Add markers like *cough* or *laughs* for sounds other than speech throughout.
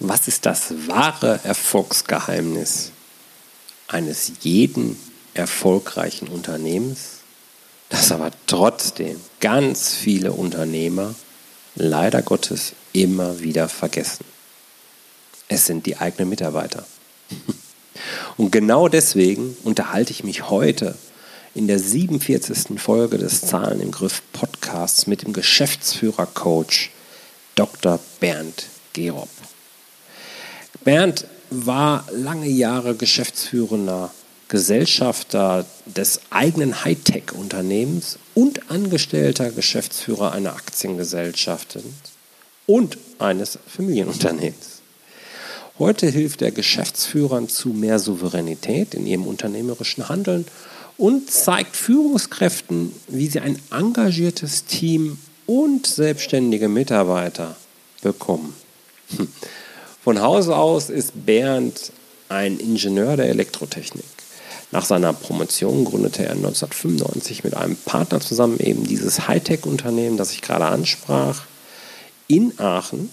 Was ist das wahre Erfolgsgeheimnis eines jeden erfolgreichen Unternehmens, das aber trotzdem ganz viele Unternehmer leider Gottes immer wieder vergessen? Es sind die eigenen Mitarbeiter. *laughs* Und genau deswegen unterhalte ich mich heute in der 47. Folge des Zahlen im Griff Podcasts mit dem Geschäftsführer-Coach Dr. Bernd Gerob. Bernd war lange Jahre geschäftsführender Gesellschafter des eigenen Hightech-Unternehmens und angestellter Geschäftsführer einer Aktiengesellschaft und eines Familienunternehmens. Heute hilft er Geschäftsführern zu mehr Souveränität in ihrem unternehmerischen Handeln und zeigt Führungskräften, wie sie ein engagiertes Team und selbstständige Mitarbeiter bekommen. Hm. Von Hause aus ist Bernd ein Ingenieur der Elektrotechnik. Nach seiner Promotion gründete er 1995 mit einem Partner zusammen eben dieses Hightech-Unternehmen, das ich gerade ansprach, in Aachen.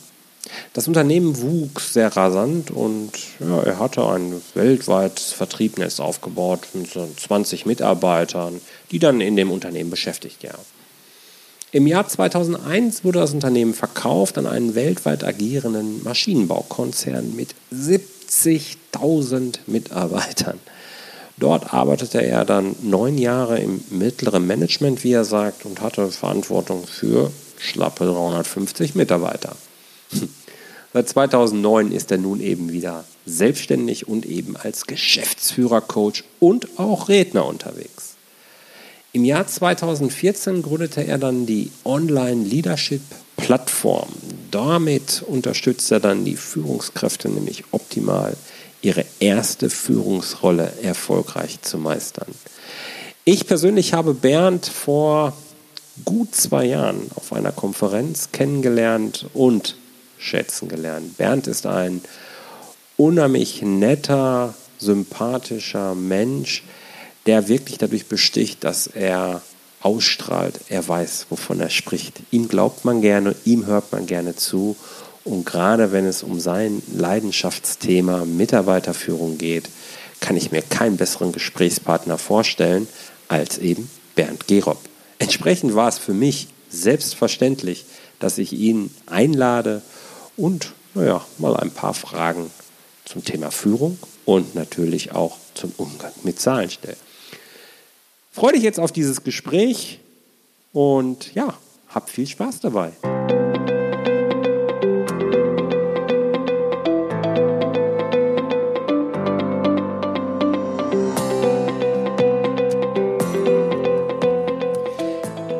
Das Unternehmen wuchs sehr rasant und ja, er hatte ein weltweit Vertriebnetz aufgebaut mit so 20 Mitarbeitern, die dann in dem Unternehmen beschäftigt waren. Im Jahr 2001 wurde das Unternehmen verkauft an einen weltweit agierenden Maschinenbaukonzern mit 70.000 Mitarbeitern. Dort arbeitete er dann neun Jahre im mittleren Management, wie er sagt, und hatte Verantwortung für schlappe 350 Mitarbeiter. *laughs* Seit 2009 ist er nun eben wieder selbstständig und eben als Geschäftsführer, Coach und auch Redner unterwegs. Im Jahr 2014 gründete er dann die Online Leadership Plattform. Damit unterstützt er dann die Führungskräfte nämlich optimal, ihre erste Führungsrolle erfolgreich zu meistern. Ich persönlich habe Bernd vor gut zwei Jahren auf einer Konferenz kennengelernt und schätzen gelernt. Bernd ist ein unheimlich netter, sympathischer Mensch, der wirklich dadurch besticht, dass er ausstrahlt, er weiß, wovon er spricht. Ihm glaubt man gerne, ihm hört man gerne zu. Und gerade wenn es um sein Leidenschaftsthema Mitarbeiterführung geht, kann ich mir keinen besseren Gesprächspartner vorstellen als eben Bernd Gerob. Entsprechend war es für mich selbstverständlich, dass ich ihn einlade und naja, mal ein paar Fragen zum Thema Führung und natürlich auch zum Umgang mit Zahlen stelle. Freue dich jetzt auf dieses Gespräch und ja, hab viel Spaß dabei.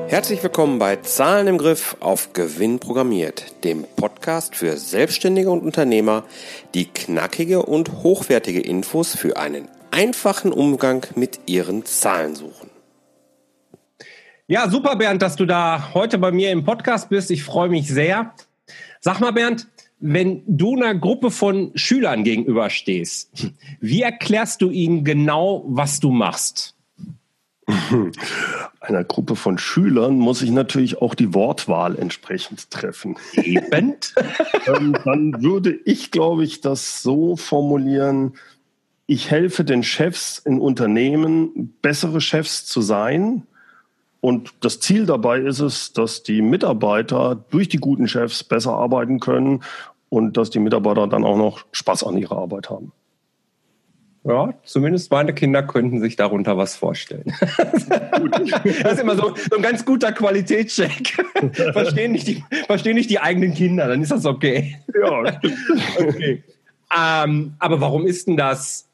Herzlich willkommen bei Zahlen im Griff auf Gewinn programmiert, dem Podcast für Selbstständige und Unternehmer, die knackige und hochwertige Infos für einen einfachen Umgang mit ihren Zahlen suchen. Ja, super, Bernd, dass du da heute bei mir im Podcast bist. Ich freue mich sehr. Sag mal, Bernd, wenn du einer Gruppe von Schülern gegenüberstehst, wie erklärst du ihnen genau, was du machst? *laughs* Einer Gruppe von Schülern muss ich natürlich auch die Wortwahl entsprechend treffen. Eben. *laughs* ähm, dann würde ich, glaube ich, das so formulieren, ich helfe den Chefs in Unternehmen, bessere Chefs zu sein. Und das Ziel dabei ist es, dass die Mitarbeiter durch die guten Chefs besser arbeiten können und dass die Mitarbeiter dann auch noch Spaß an ihrer Arbeit haben. Ja, zumindest meine Kinder könnten sich darunter was vorstellen. *laughs* das ist immer so, so ein ganz guter Qualitätscheck. *laughs* verstehen, nicht die, verstehen nicht die eigenen Kinder, dann ist das okay. Ja. *laughs* okay. Ähm, aber warum ist denn das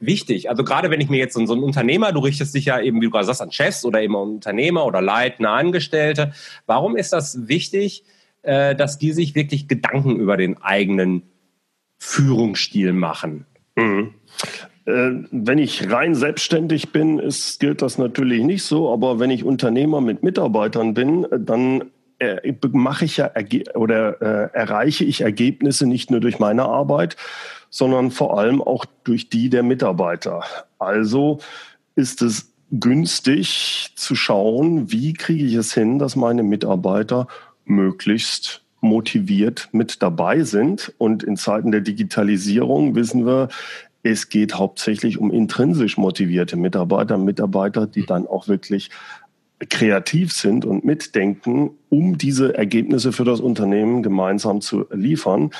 wichtig. Also gerade wenn ich mir jetzt so, so ein Unternehmer, du richtest dich ja eben, wie du gerade sagst, an Chefs oder eben an Unternehmer oder leitende Angestellte. Warum ist das wichtig, äh, dass die sich wirklich Gedanken über den eigenen Führungsstil machen? Mhm. Äh, wenn ich rein selbstständig bin, ist, gilt das natürlich nicht so. Aber wenn ich Unternehmer mit Mitarbeitern bin, dann äh, mache ich ja oder äh, erreiche ich Ergebnisse nicht nur durch meine Arbeit, sondern vor allem auch durch die der Mitarbeiter. Also ist es günstig zu schauen, wie kriege ich es hin, dass meine Mitarbeiter möglichst motiviert mit dabei sind. Und in Zeiten der Digitalisierung wissen wir, es geht hauptsächlich um intrinsisch motivierte Mitarbeiter, Mitarbeiter, die dann auch wirklich kreativ sind und mitdenken, um diese Ergebnisse für das Unternehmen gemeinsam zu liefern.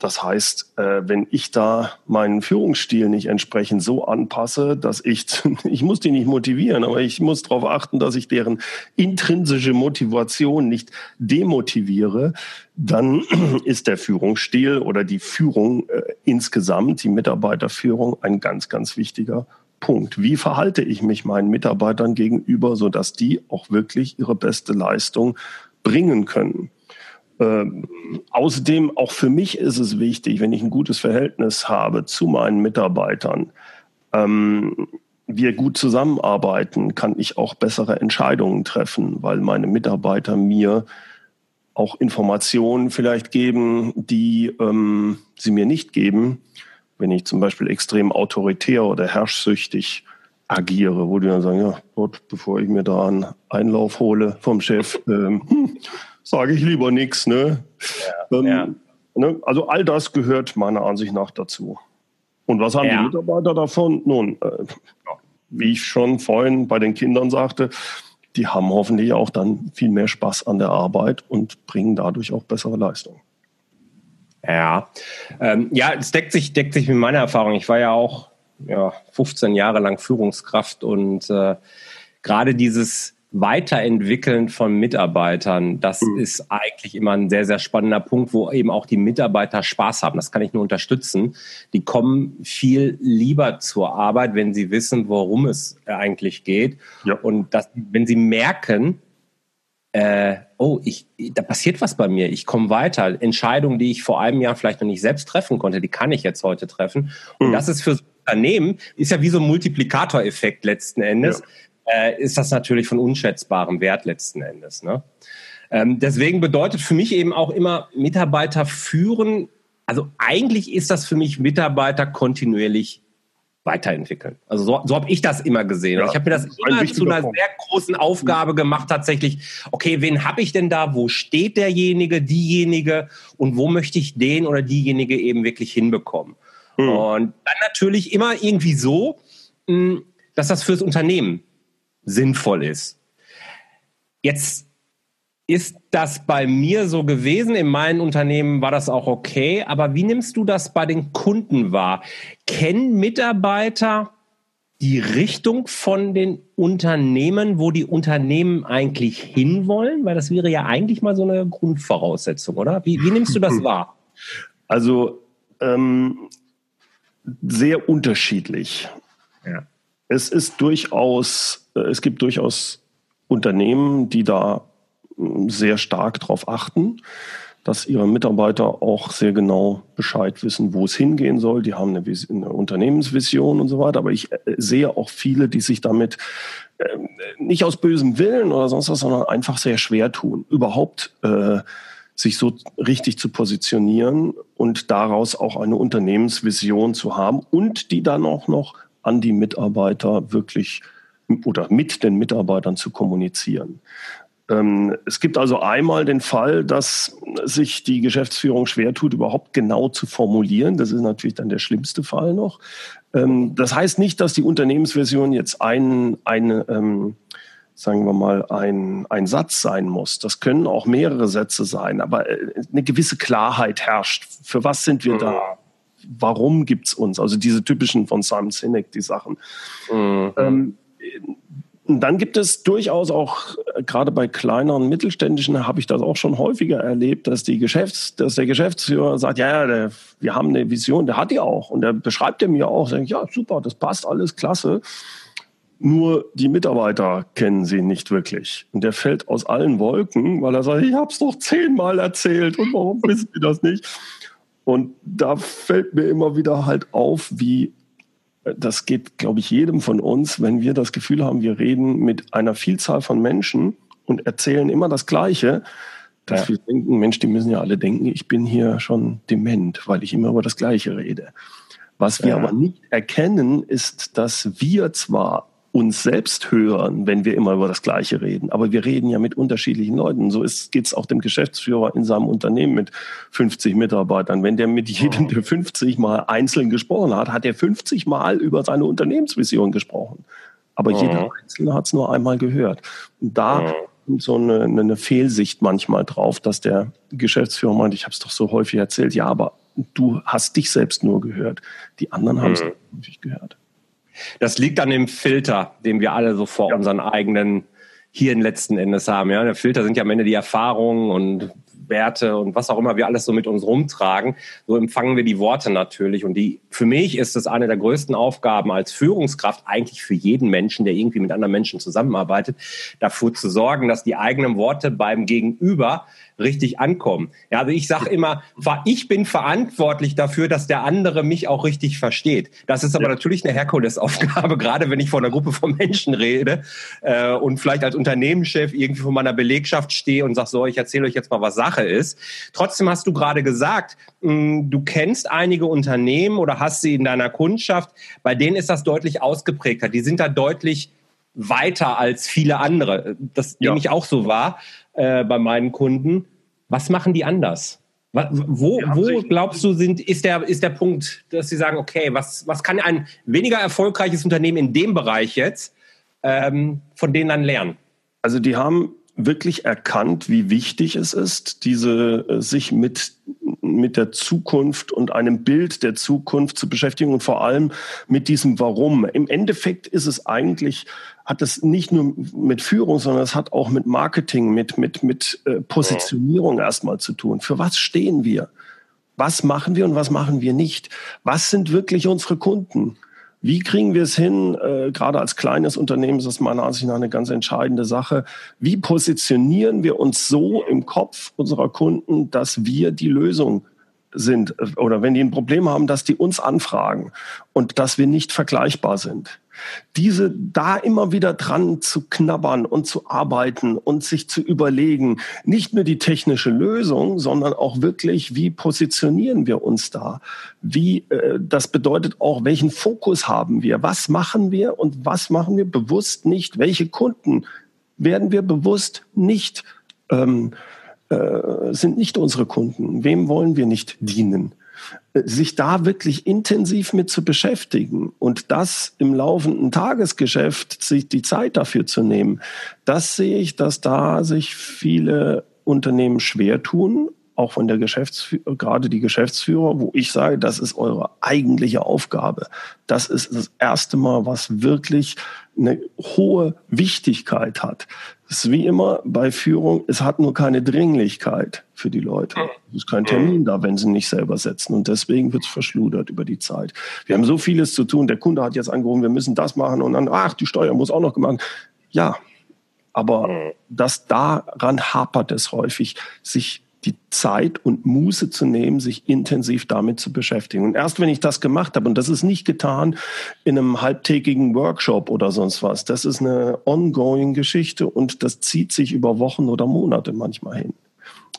Das heißt, äh, wenn ich da meinen Führungsstil nicht entsprechend so anpasse, dass ich, *laughs* ich muss die nicht motivieren, aber ich muss darauf achten, dass ich deren intrinsische Motivation nicht demotiviere, dann *clears throat* ist der Führungsstil oder die Führung äh, insgesamt, die Mitarbeiterführung, ein ganz, ganz wichtiger Punkt. Wie verhalte ich mich meinen Mitarbeitern gegenüber, sodass die auch wirklich ihre beste Leistung bringen können? Ähm, außerdem, auch für mich ist es wichtig, wenn ich ein gutes Verhältnis habe zu meinen Mitarbeitern, ähm, wir gut zusammenarbeiten, kann ich auch bessere Entscheidungen treffen, weil meine Mitarbeiter mir auch Informationen vielleicht geben, die ähm, sie mir nicht geben, wenn ich zum Beispiel extrem autoritär oder herrschsüchtig agiere, wo die dann sagen, ja, Gott, bevor ich mir da einen Einlauf hole vom Chef, ähm, hm, sage ich lieber nichts. Ne? Ja, ähm, ja. ne? Also all das gehört meiner Ansicht nach dazu. Und was haben ja. die Mitarbeiter davon? Nun, äh, wie ich schon vorhin bei den Kindern sagte, die haben hoffentlich auch dann viel mehr Spaß an der Arbeit und bringen dadurch auch bessere Leistungen. Ja, ähm, ja, es deckt sich, deckt sich mit meiner Erfahrung. Ich war ja auch ja, 15 Jahre lang Führungskraft und äh, gerade dieses Weiterentwickeln von Mitarbeitern, das mhm. ist eigentlich immer ein sehr, sehr spannender Punkt, wo eben auch die Mitarbeiter Spaß haben. Das kann ich nur unterstützen. Die kommen viel lieber zur Arbeit, wenn sie wissen, worum es eigentlich geht. Ja. Und das, wenn sie merken, äh, oh, ich, da passiert was bei mir, ich komme weiter. Entscheidungen, die ich vor einem Jahr vielleicht noch nicht selbst treffen konnte, die kann ich jetzt heute treffen. Und mhm. das ist für Unternehmen, ist ja wie so ein Multiplikatoreffekt letzten Endes. Ja äh, ist das natürlich von unschätzbarem Wert letzten Endes. Ne? Ähm, deswegen bedeutet für mich eben auch immer Mitarbeiter führen. Also eigentlich ist das für mich Mitarbeiter kontinuierlich weiterentwickeln. Also so, so habe ich das immer gesehen. Ja, ich habe mir das immer zu einer Punkt. sehr großen Aufgabe gemacht, tatsächlich, okay, wen habe ich denn da, wo steht derjenige, diejenige und wo möchte ich den oder diejenige eben wirklich hinbekommen? Mhm. Und dann natürlich immer irgendwie so, hm, dass das fürs Unternehmen sinnvoll ist. Jetzt ist das bei mir so gewesen. In meinen Unternehmen war das auch okay. Aber wie nimmst du das bei den Kunden wahr? Kennen Mitarbeiter die Richtung von den Unternehmen, wo die Unternehmen eigentlich hinwollen? Weil das wäre ja eigentlich mal so eine Grundvoraussetzung, oder? Wie, wie nimmst du das *laughs* wahr? Also ähm, sehr unterschiedlich. Ja. Es ist durchaus äh, es gibt durchaus Unternehmen, die da hm, sehr stark darauf achten, dass ihre Mitarbeiter auch sehr genau Bescheid wissen, wo es hingehen soll. Die haben eine, eine Unternehmensvision und so weiter. Aber ich äh, sehe auch viele, die sich damit ähm, nicht aus bösem Willen oder sonst was, sondern einfach sehr schwer tun, überhaupt äh, sich so richtig zu positionieren und daraus auch eine Unternehmensvision zu haben und die dann auch noch an die Mitarbeiter wirklich oder mit den Mitarbeitern zu kommunizieren. Ähm, es gibt also einmal den Fall, dass sich die Geschäftsführung schwer tut, überhaupt genau zu formulieren. Das ist natürlich dann der schlimmste Fall noch. Ähm, das heißt nicht, dass die Unternehmensversion jetzt ein, ein ähm, sagen wir mal, ein, ein Satz sein muss. Das können auch mehrere Sätze sein, aber äh, eine gewisse Klarheit herrscht. Für was sind wir da? Warum gibt's uns? Also diese typischen von Simon Sinek, die Sachen. Mhm. Ähm, dann gibt es durchaus auch, äh, gerade bei kleineren mittelständischen, habe ich das auch schon häufiger erlebt, dass, die Geschäfts-, dass der Geschäftsführer sagt, ja, ja der, wir haben eine Vision, der hat die auch. Und der beschreibt er mir auch, sagt, ja, super, das passt alles, klasse. Nur die Mitarbeiter kennen sie nicht wirklich. Und der fällt aus allen Wolken, weil er sagt, ich habe es doch zehnmal erzählt und warum wissen die das nicht? Und da fällt mir immer wieder halt auf, wie das geht, glaube ich, jedem von uns, wenn wir das Gefühl haben, wir reden mit einer Vielzahl von Menschen und erzählen immer das Gleiche, dass ja. wir denken, Mensch, die müssen ja alle denken, ich bin hier schon dement, weil ich immer über das Gleiche rede. Was wir ja. aber nicht erkennen, ist, dass wir zwar uns selbst hören, wenn wir immer über das Gleiche reden. Aber wir reden ja mit unterschiedlichen Leuten. So geht es auch dem Geschäftsführer in seinem Unternehmen mit 50 Mitarbeitern. Wenn der mit jedem der 50 mal einzeln gesprochen hat, hat er 50 Mal über seine Unternehmensvision gesprochen. Aber jeder Einzelne hat es nur einmal gehört. Und da kommt so eine, eine Fehlsicht manchmal drauf, dass der Geschäftsführer meint, ich habe es doch so häufig erzählt, ja, aber du hast dich selbst nur gehört. Die anderen haben es mhm. häufig gehört. Das liegt an dem Filter, den wir alle so vor ja. unseren eigenen Hirn letzten Endes haben. Ja, der Filter sind ja am Ende die Erfahrungen und Werte und was auch immer wir alles so mit uns rumtragen. So empfangen wir die Worte natürlich. Und die, für mich ist es eine der größten Aufgaben als Führungskraft, eigentlich für jeden Menschen, der irgendwie mit anderen Menschen zusammenarbeitet, dafür zu sorgen, dass die eigenen Worte beim Gegenüber richtig ankommen. Ja, also ich sage immer, ich bin verantwortlich dafür, dass der andere mich auch richtig versteht. Das ist aber ja. natürlich eine Herkulesaufgabe, *laughs* gerade wenn ich vor einer Gruppe von Menschen rede äh, und vielleicht als Unternehmenschef irgendwie vor meiner Belegschaft stehe und sage, so, ich erzähle euch jetzt mal, was Sache ist. Trotzdem hast du gerade gesagt, mh, hm, du kennst einige Unternehmen oder hast sie in deiner Kundschaft, bei denen ist das deutlich ausgeprägter. Die sind da deutlich weiter als viele andere. Das ja. nehme ich auch so wahr äh, bei meinen Kunden. Was machen die anders? Wo, wo glaubst du, sind, ist, der, ist der Punkt, dass sie sagen, okay, was, was kann ein weniger erfolgreiches Unternehmen in dem Bereich jetzt ähm, von denen dann lernen? Also die haben wirklich erkannt, wie wichtig es ist, diese äh, sich mit mit der Zukunft und einem Bild der Zukunft zu beschäftigen und vor allem mit diesem Warum. Im Endeffekt ist es eigentlich hat es nicht nur mit Führung, sondern es hat auch mit Marketing, mit mit mit äh, Positionierung erstmal zu tun. Für was stehen wir? Was machen wir und was machen wir nicht? Was sind wirklich unsere Kunden? Wie kriegen wir es hin, äh, gerade als kleines Unternehmen ist das meiner Ansicht nach eine ganz entscheidende Sache, wie positionieren wir uns so im Kopf unserer Kunden, dass wir die Lösung sind oder wenn die ein Problem haben, dass die uns anfragen und dass wir nicht vergleichbar sind diese da immer wieder dran zu knabbern und zu arbeiten und sich zu überlegen, nicht nur die technische Lösung, sondern auch wirklich, wie positionieren wir uns da? Wie, äh, das bedeutet auch, welchen Fokus haben wir? Was machen wir und was machen wir bewusst nicht? Welche Kunden werden wir bewusst nicht, ähm, äh, sind nicht unsere Kunden? Wem wollen wir nicht dienen? Sich da wirklich intensiv mit zu beschäftigen und das im laufenden Tagesgeschäft, sich die Zeit dafür zu nehmen, das sehe ich, dass da sich viele Unternehmen schwer tun, auch von der Geschäftsführer, gerade die Geschäftsführer, wo ich sage, das ist eure eigentliche Aufgabe. Das ist das erste Mal, was wirklich eine hohe Wichtigkeit hat. Es ist wie immer bei Führung, es hat nur keine Dringlichkeit für die Leute. Es ist kein Termin da, wenn sie nicht selber setzen. Und deswegen wird es verschludert über die Zeit. Wir haben so vieles zu tun. Der Kunde hat jetzt angerufen, wir müssen das machen und dann, ach, die Steuer muss auch noch gemacht. Ja, aber das daran hapert es häufig, sich die Zeit und Muße zu nehmen, sich intensiv damit zu beschäftigen. Und erst wenn ich das gemacht habe, und das ist nicht getan in einem halbtägigen Workshop oder sonst was, das ist eine ongoing Geschichte und das zieht sich über Wochen oder Monate manchmal hin.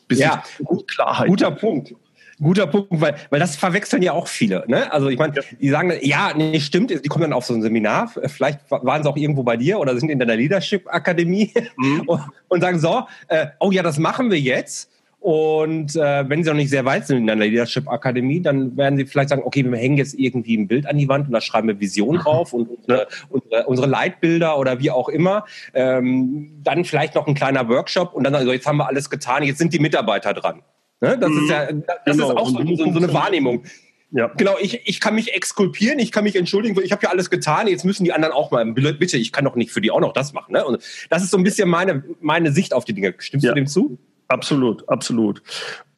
Bis ja, Klarheit guter habe. Punkt. Guter Punkt, weil, weil das verwechseln ja auch viele. Ne? Also ich meine, ja. die sagen, ja, nee, stimmt, die kommen dann auf so ein Seminar, vielleicht waren sie auch irgendwo bei dir oder sind in deiner Leadership-Akademie mhm. *laughs* und, und, sagen so, äh, oh ja, das machen wir jetzt. Und äh, wenn sie noch nicht sehr weit sind in einer Leadership Akademie, dann werden sie vielleicht sagen, okay, wir hängen jetzt irgendwie ein Bild an die Wand und da schreiben wir Vision drauf und unsere, unsere, unsere Leitbilder oder wie auch immer. Ähm, dann vielleicht noch ein kleiner Workshop und dann also jetzt haben wir alles getan, jetzt sind die Mitarbeiter dran. Ne? Das ist ja, das genau. ist auch so, so, so eine Wahrnehmung. Ja. Genau, ich, ich kann mich exkulpieren, ich kann mich entschuldigen, ich habe ja alles getan, jetzt müssen die anderen auch mal, bitte, ich kann doch nicht für die auch noch das machen. Ne? Und das ist so ein bisschen meine, meine Sicht auf die Dinge. Stimmst ja. du dem zu? Absolut, absolut.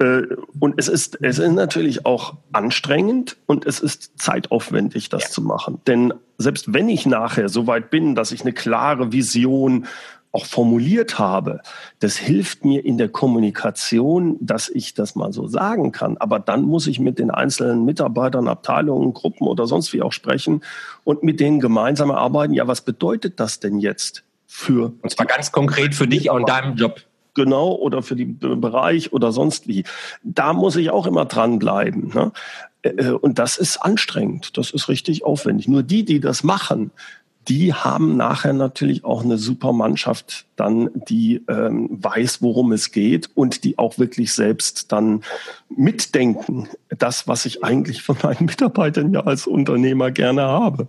Äh, und es ist, es ist natürlich auch anstrengend und es ist zeitaufwendig, das ja. zu machen. Denn selbst wenn ich nachher so weit bin, dass ich eine klare Vision auch formuliert habe, das hilft mir in der Kommunikation, dass ich das mal so sagen kann. Aber dann muss ich mit den einzelnen Mitarbeitern, Abteilungen, Gruppen oder sonst wie auch sprechen und mit denen gemeinsam arbeiten. Ja, was bedeutet das denn jetzt für? Und zwar ganz konkret für dich auch in deinem Job genau oder für den Bereich oder sonst wie. Da muss ich auch immer dranbleiben. Ne? Äh, und das ist anstrengend, das ist richtig aufwendig. Nur die, die das machen, die haben nachher natürlich auch eine super Mannschaft dann, die ähm, weiß, worum es geht und die auch wirklich selbst dann mitdenken. Das, was ich eigentlich von meinen *laughs* Mitarbeitern ja als Unternehmer gerne habe.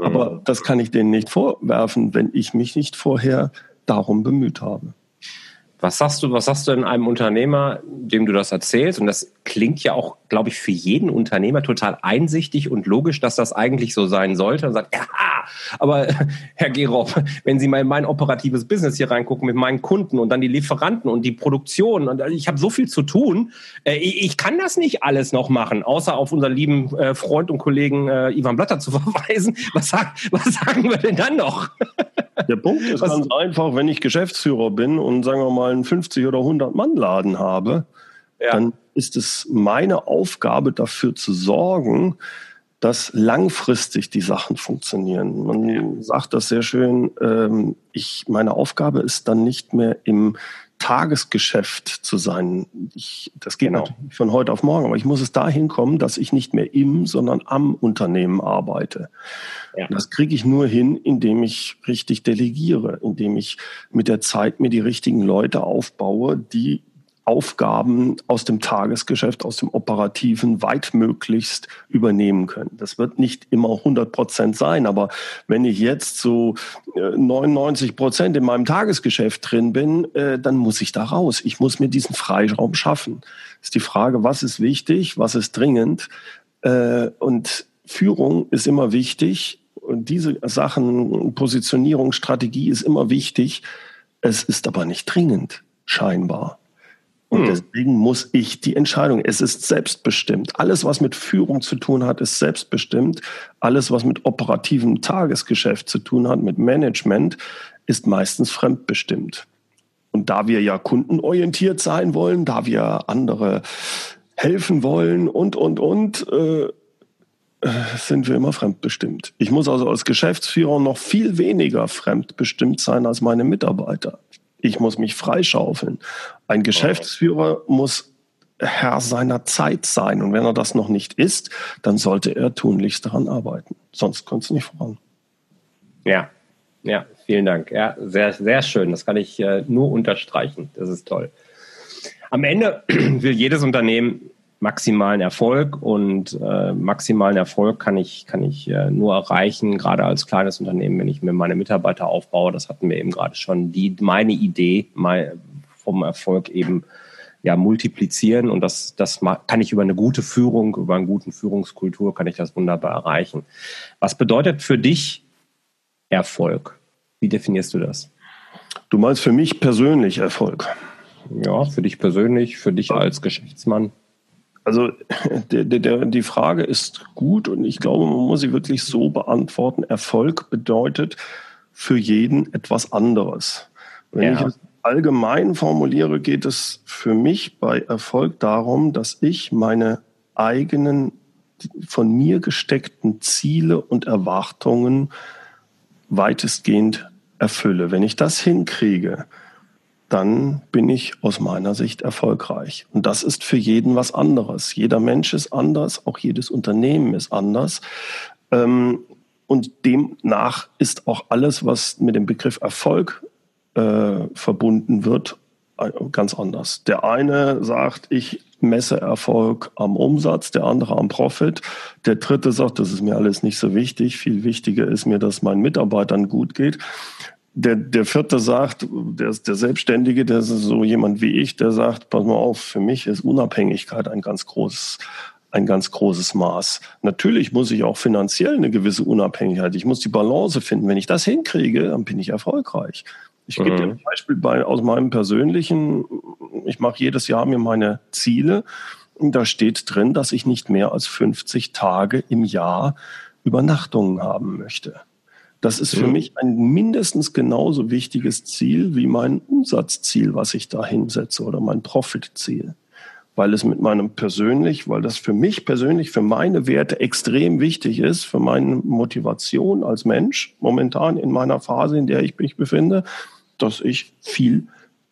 Aber das kann ich denen nicht vorwerfen, wenn ich mich nicht vorher darum bemüht habe. Was sagst du, was sagst du in einem Unternehmer, dem du das erzählst? Und das klingt ja auch, glaube ich, für jeden Unternehmer total einsichtig und logisch, dass das eigentlich so sein sollte. Und sagt, ja, aber *laughs* Herr Gerob, wenn Sie mal in mein operatives Business hier reingucken mit meinen Kunden und dann die Lieferanten und die Produktion und ich habe so viel zu tun, äh, ich kann das nicht alles noch machen, außer auf unseren lieben äh, Freund und Kollegen äh, Ivan Blatter zu *laughs* verweisen. Was, sagt, was sagen wir denn dann noch? *laughs* Der Punkt ist ganz einfach, wenn ich Geschäftsführer bin und sagen wir mal einen 50 oder 100 Mann Laden habe, ja. dann ist es meine Aufgabe dafür zu sorgen, dass langfristig die Sachen funktionieren. Man ja. sagt das sehr schön, ähm, ich, meine Aufgabe ist dann nicht mehr im Tagesgeschäft zu sein. Ich, das geht genau. natürlich von heute auf morgen, aber ich muss es dahin kommen, dass ich nicht mehr im, sondern am Unternehmen arbeite. Ja. Das kriege ich nur hin, indem ich richtig delegiere, indem ich mit der Zeit mir die richtigen Leute aufbaue, die Aufgaben aus dem Tagesgeschäft, aus dem Operativen weitmöglichst übernehmen können. Das wird nicht immer 100 Prozent sein, aber wenn ich jetzt so 99 äh, Prozent in meinem Tagesgeschäft drin bin, äh, dann muss ich da raus. Ich muss mir diesen Freiraum schaffen. Ist die Frage, was ist wichtig, was ist dringend? Äh, und Führung ist immer wichtig. Und diese Sachen, Positionierung, Strategie ist immer wichtig. Es ist aber nicht dringend, scheinbar. Und hm. deswegen muss ich die Entscheidung, es ist selbstbestimmt. Alles, was mit Führung zu tun hat, ist selbstbestimmt. Alles, was mit operativem Tagesgeschäft zu tun hat, mit Management, ist meistens fremdbestimmt. Und da wir ja kundenorientiert sein wollen, da wir andere helfen wollen und, und, und, äh, sind wir immer fremdbestimmt. Ich muss also als Geschäftsführer noch viel weniger fremdbestimmt sein als meine Mitarbeiter. Ich muss mich freischaufeln. Ein Geschäftsführer muss Herr seiner Zeit sein. Und wenn er das noch nicht ist, dann sollte er tunlichst daran arbeiten. Sonst kommt es nicht voran. Ja, ja, vielen Dank. Ja, sehr, sehr schön. Das kann ich äh, nur unterstreichen. Das ist toll. Am Ende *clears throat* will jedes Unternehmen maximalen Erfolg und äh, maximalen Erfolg kann ich, kann ich äh, nur erreichen, gerade als kleines Unternehmen, wenn ich mir meine Mitarbeiter aufbaue. Das hatten wir eben gerade schon. Die, meine Idee mein, vom Erfolg eben ja, multiplizieren und das, das kann ich über eine gute Führung, über eine gute Führungskultur kann ich das wunderbar erreichen. Was bedeutet für dich Erfolg? Wie definierst du das? Du meinst für mich persönlich Erfolg? Ja, für dich persönlich, für dich als Geschäftsmann. Also *laughs* der, der, die Frage ist gut und ich glaube, man muss sie wirklich so beantworten. Erfolg bedeutet für jeden etwas anderes. Wenn ja. ich es allgemein formuliere, geht es für mich bei Erfolg darum, dass ich meine eigenen von mir gesteckten Ziele und Erwartungen weitestgehend erfülle. Wenn ich das hinkriege, dann bin ich aus meiner Sicht erfolgreich. Und das ist für jeden was anderes. Jeder Mensch ist anders, auch jedes Unternehmen ist anders. Ähm, und demnach ist auch alles, was mit dem Begriff Erfolg äh, verbunden wird, äh, ganz anders. Der eine sagt, ich messe Erfolg am Umsatz, der andere am Profit. Der dritte sagt, das ist mir alles nicht so wichtig. Viel wichtiger ist mir, dass meinen Mitarbeitern gut geht der, der vierte sagt, der der Selbstständige, der ist so jemand wie ich, der sagt, pass mal auf, für mich ist Unabhängigkeit ein ganz großes, ein ganz großes Maß. Natürlich muss ich auch finanziell eine gewisse Unabhängigkeit, ich muss die Balance finden. Wenn ich das hinkriege, dann bin ich erfolgreich. Ich mhm. gebe dir ein Beispiel bei, aus meinem persönlichen, ich mache jedes Jahr mir meine Ziele. Und da steht drin, dass ich nicht mehr als 50 Tage im Jahr Übernachtungen haben möchte. Das ist für mich ein mindestens genauso wichtiges Ziel wie mein Umsatzziel, was ich da hinsetze oder mein Profitziel. Weil es mit meinem persönlich, weil das für mich persönlich, für meine Werte extrem wichtig ist, für meine Motivation als Mensch, momentan in meiner Phase, in der ich mich befinde, dass ich viel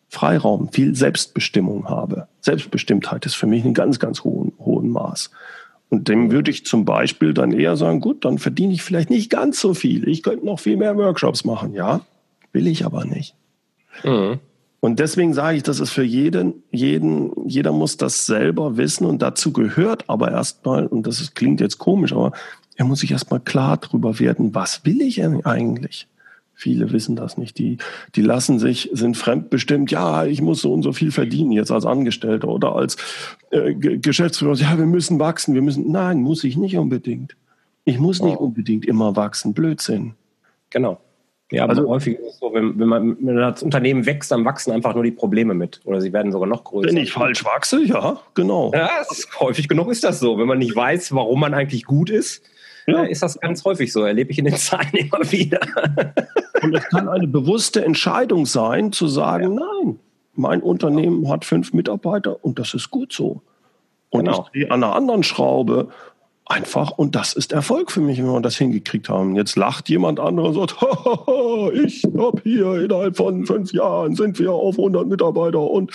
Freiraum, viel Selbstbestimmung habe. Selbstbestimmtheit ist für mich ein ganz, ganz hohen, hohen Maß. Und dem würde ich zum Beispiel dann eher sagen, gut, dann verdiene ich vielleicht nicht ganz so viel. Ich könnte noch viel mehr Workshops machen. Ja, will ich aber nicht. Mhm. Und deswegen sage ich, das ist für jeden, jeden, jeder muss das selber wissen und dazu gehört aber erstmal, und das ist, klingt jetzt komisch, aber er muss sich erstmal klar darüber werden, was will ich eigentlich? Viele wissen das nicht. Die, die lassen sich, sind fremdbestimmt, ja, ich muss so und so viel verdienen jetzt als Angestellter oder als äh, Geschäftsführer. Ja, wir müssen wachsen, wir müssen. Nein, muss ich nicht unbedingt. Ich muss nicht oh. unbedingt immer wachsen. Blödsinn. Genau. Ja, aber also, häufig ist es so, wenn, wenn, man, wenn das Unternehmen wächst, dann wachsen einfach nur die Probleme mit. Oder sie werden sogar noch größer. Wenn ich falsch wachse, ja, genau. Ja, ist, häufig genug ist das so. Wenn man nicht weiß, warum man eigentlich gut ist, ja. ist das ganz häufig so. Erlebe ich in den *laughs* Zahlen immer wieder. Und es kann eine bewusste Entscheidung sein, zu sagen, ja. nein, mein Unternehmen hat fünf Mitarbeiter und das ist gut so. Und genau. ich drehe an einer anderen Schraube einfach, und das ist Erfolg für mich, wenn wir das hingekriegt haben. Jetzt lacht jemand anderer und sagt, *laughs* ich habe hier innerhalb von fünf Jahren sind wir auf 100 Mitarbeiter und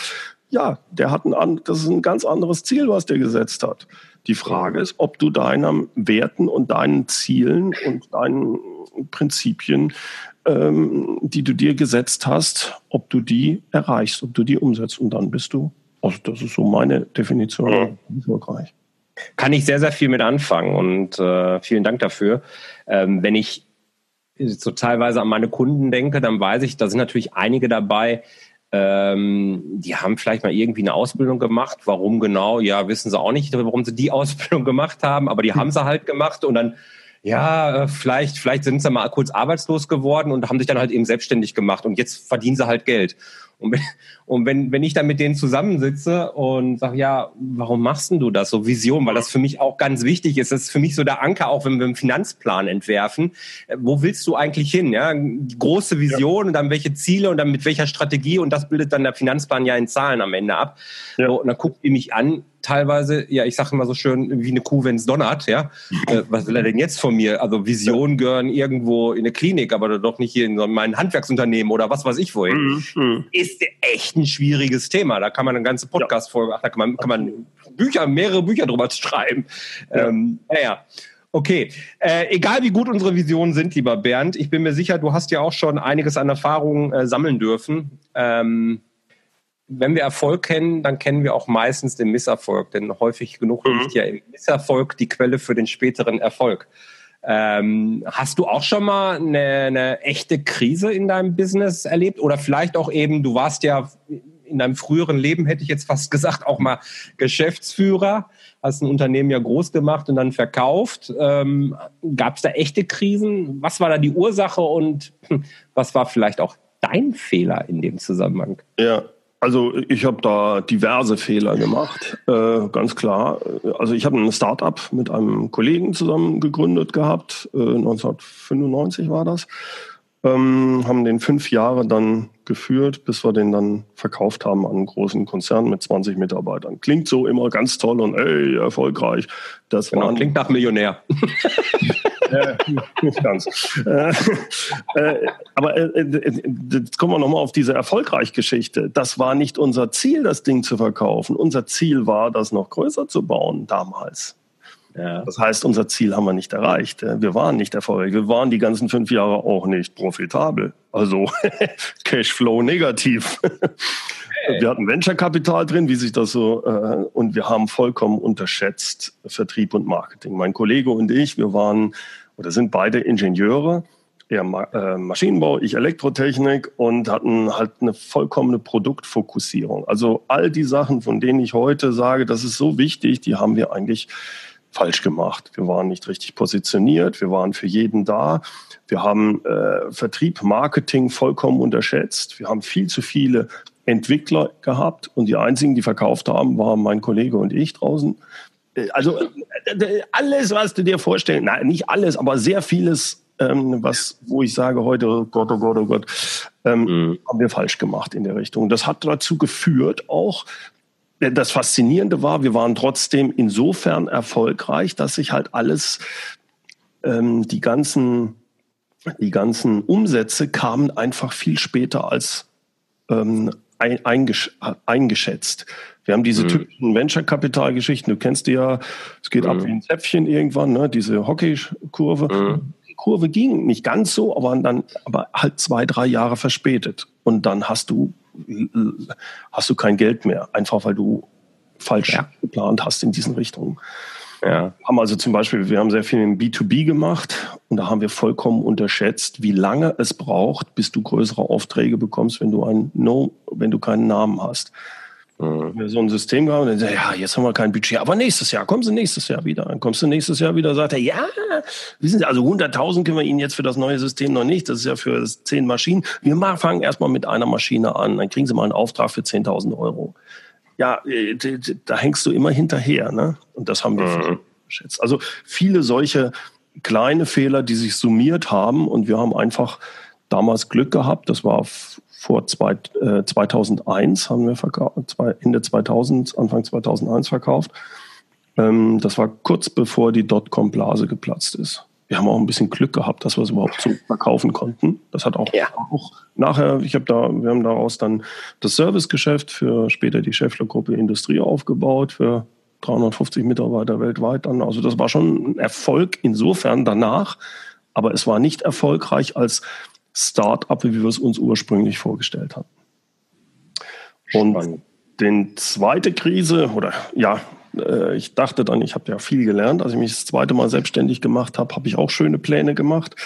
ja, der hat ein, das ist ein ganz anderes Ziel, was der gesetzt hat. Die Frage ist, ob du deinen Werten und deinen Zielen und deinen Prinzipien, ähm, die du dir gesetzt hast, ob du die erreichst, ob du die umsetzt und dann bist du, also das ist so meine Definition, erfolgreich. Kann ich sehr, sehr viel mit anfangen und äh, vielen Dank dafür. Ähm, wenn ich so teilweise an meine Kunden denke, dann weiß ich, da sind natürlich einige dabei, ähm, die haben vielleicht mal irgendwie eine Ausbildung gemacht. Warum genau? Ja, wissen sie auch nicht, warum sie die *laughs* Ausbildung gemacht haben, aber die haben sie halt gemacht und dann ja, äh, vielleicht, vielleicht sind sie mal kurz arbeitslos geworden und haben sich dann halt eben selbstständig gemacht und jetzt verdienen sie halt Geld. Und wenn, und wenn, wenn ich dann mit denen zusammensitze und sage, ja, warum machst denn du das? So Vision, weil das für mich auch ganz wichtig ist. Das ist für mich so der Anker, auch wenn wir einen Finanzplan entwerfen. Äh, wo willst du eigentlich hin? Ja, große Vision ja. und dann welche Ziele und dann mit welcher Strategie und das bildet dann der Finanzplan ja in Zahlen am Ende ab. Ja. Und dann guckt ihr mich an, teilweise, ja, ich sage immer so schön, wie eine Kuh, wenn es donnert, ja. *laughs* Äh, was will er denn jetzt von mir? Also Visionen gehören irgendwo in eine Klinik, aber doch nicht hier in so mein Handwerksunternehmen oder was weiß ich wohin. Mhm. mhm. Ist echt ein schwieriges Thema. Da kann man eine ganze Podcast-Folge, ach, da kann man, kann man Bücher, mehrere Bücher drüber schreiben. Ja. Ähm, naja. Okay, äh, egal wie gut unsere Visionen sind, lieber Bernd, ich bin mir sicher, du hast ja auch schon einiges an Erfahrungen äh, sammeln dürfen. Ähm, wenn wir Erfolg kennen, dann kennen wir auch meistens den Misserfolg, denn häufig genug mhm. liegt ja im Misserfolg die Quelle für den späteren Erfolg. Ähm, hast du auch schon mal eine, eine, echte Krise in deinem Business erlebt? Oder vielleicht auch eben, du warst ja in deinem früheren Leben, hätte ich jetzt fast *laughs* gesagt, auch mal Geschäftsführer, hast ein Unternehmen ja groß gemacht und dann verkauft. Ähm, Gab es da echte Krisen? Was war da die Ursache und *clears throat* was war vielleicht auch dein Fehler in dem Zusammenhang? Ja, also ich habe da diverse Fehler gemacht, äh, ganz klar. Also ich habe ein Startup mit einem Kollegen zusammen gegründet gehabt, äh, 1995 war das. Ähm, haben den fünf Jahre dann geführt, bis wir den dann verkauft haben an einen großen Konzern mit 20 Mitarbeitern. Klingt so immer ganz toll und ey, erfolgreich. Das genau, klingt nach Millionär. *laughs* äh, nicht ganz. Äh, äh, aber äh, äh, jetzt kommen wir nochmal auf diese erfolgreich Geschichte. Das war nicht unser Ziel, das Ding zu verkaufen. Unser Ziel war, das noch größer zu bauen damals. Ja. Das heißt, unser Ziel haben wir nicht erreicht. Wir waren nicht erfolgreich. Wir waren die ganzen fünf Jahre auch nicht profitabel. Also *laughs* Cashflow negativ. Wir hatten Venture-Kapital drin, wie sich das so, äh, und wir haben vollkommen unterschätzt Vertrieb und Marketing. Mein Kollege und ich, wir waren oder sind beide Ingenieure, er äh, Maschinenbau, ich Elektrotechnik und hatten halt eine vollkommene Produktfokussierung. Also all die Sachen, von denen ich heute sage, das ist so wichtig, die haben wir eigentlich falsch gemacht. Wir waren nicht richtig positioniert, wir waren für jeden da. Wir haben äh, Vertrieb, Marketing vollkommen unterschätzt. Wir haben viel zu viele Entwickler gehabt und die einzigen, die verkauft haben, waren mein Kollege und ich draußen. Äh, also äh, alles, was du dir vorstellst, nein, nicht alles, aber sehr vieles, ähm, was, wo ich sage heute, oh Gott, oh Gott, oh Gott, ähm, mhm. haben wir falsch gemacht in der Richtung. Das hat dazu geführt auch, äh, das Faszinierende war, wir waren trotzdem insofern erfolgreich, dass sich halt alles, ähm, die ganzen, die ganzen Umsätze kamen einfach viel später als ähm, eingeschätzt. Wir haben diese mhm. typischen Venture-Kapital-Geschichten. Du kennst die ja, es geht mhm. ab wie ein Zäpfchen irgendwann, ne? diese Hockeykurve. Mhm. Die Kurve ging nicht ganz so, aber dann aber halt zwei, drei Jahre verspätet. Und dann hast du hast du kein Geld mehr, einfach weil du falsch ja. geplant hast in diesen Richtungen. Ja. Haben also zum Beispiel, wir haben sehr viel im B2B gemacht und da haben wir vollkommen unterschätzt, wie lange es braucht, bis du größere Aufträge bekommst, wenn du ein No, wenn du keinen Namen hast. Mhm. Wir so ein System gehabt und dann ja, jetzt haben wir kein Budget, aber nächstes Jahr, kommen Sie nächstes Jahr wieder. Dann kommst du nächstes Jahr wieder, sagt er, ja, wissen Sie, also 100.000 können wir Ihnen jetzt für das neue System noch nicht, das ist ja für zehn Maschinen. Wir fangen erstmal mit einer Maschine an, dann kriegen Sie mal einen Auftrag für 10.000 Euro. Ja, äh, da hängst du immer hinterher, ne? Und das haben wir mhm. geschätzt. Also viele solche kleine Fehler, die sich summiert haben und wir haben einfach damals Glück gehabt, das war vor zwei, äh, 2001 haben wir verkauft, Ende 2000, Anfang 2001 verkauft. Ähm, das war kurz bevor die Dotcom-Blase geplatzt ist. Wir haben auch ein bisschen Glück gehabt, dass wir es überhaupt so verkaufen konnten. Das hat auch, ja. auch nachher, ich habe da, wir haben daraus dann das Servicegeschäft für später die Schäffler-Gruppe Industrie aufgebaut für 350 Mitarbeiter weltweit dann. Also das war schon ein Erfolg insofern danach, aber es war nicht erfolgreich als Start-up, wie wir es uns ursprünglich vorgestellt hatten. Und Spannend. den zweite Krise, oder ja, äh, ich dachte dann, ich habe ja viel gelernt. Als ich mich das zweite Mal selbstständig gemacht habe, habe ich auch schöne Pläne gemacht.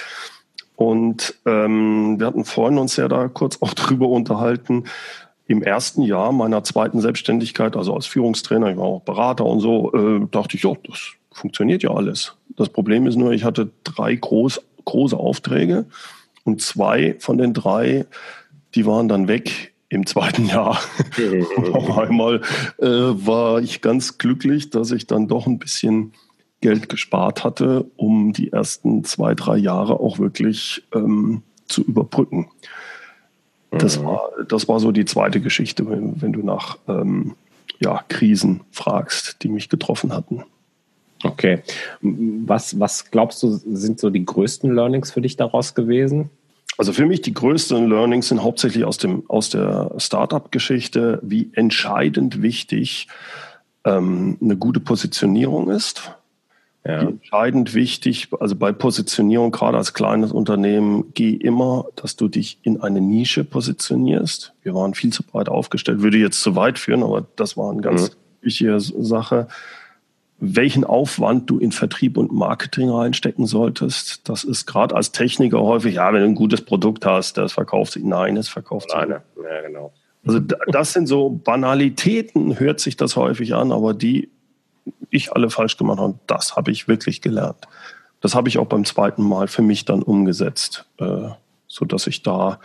Und ähm, wir hatten vorhin uns ja da kurz auch *laughs* drüber unterhalten. Im ersten Jahr meiner zweiten Selbstständigkeit, also als Führungstrainer, ich war auch Berater und so, äh, dachte ich, ja, das funktioniert ja alles. Das Problem ist nur, ich hatte drei groß, große Aufträge und zwei von den drei, die waren dann weg im zweiten Jahr. *laughs* auf einmal äh, war ich ganz glücklich, dass ich dann doch ein bisschen Geld gespart hatte, um die ersten zwei, drei Jahre auch wirklich ähm, zu überbrücken. Das, mhm. war, das war so die zweite Geschichte, wenn, wenn du nach ähm, ja, Krisen fragst, die mich getroffen hatten. Okay. Was, was glaubst du, sind so die größten Learnings für dich daraus gewesen? Also für mich die größten Learnings sind hauptsächlich aus, dem, aus der Startup-Geschichte, wie entscheidend wichtig ähm, eine gute Positionierung ist. Ja. Wie entscheidend wichtig, also bei Positionierung, gerade als kleines Unternehmen, geh immer, dass du dich in eine Nische positionierst. Wir waren viel zu breit aufgestellt, würde jetzt zu weit führen, aber das war eine ganz mhm. wichtige Sache welchen Aufwand du in Vertrieb und Marketing reinstecken solltest. Das ist gerade als Techniker häufig, ja, wenn du ein gutes Produkt hast, das verkauft sich. Nein, es verkauft sich. Nein, ja, genau. Also das sind so Banalitäten, hört sich das häufig an, aber die ich alle falsch gemacht habe, das habe ich wirklich gelernt. Das habe ich auch beim zweiten Mal für mich dann umgesetzt, äh, so dass ich da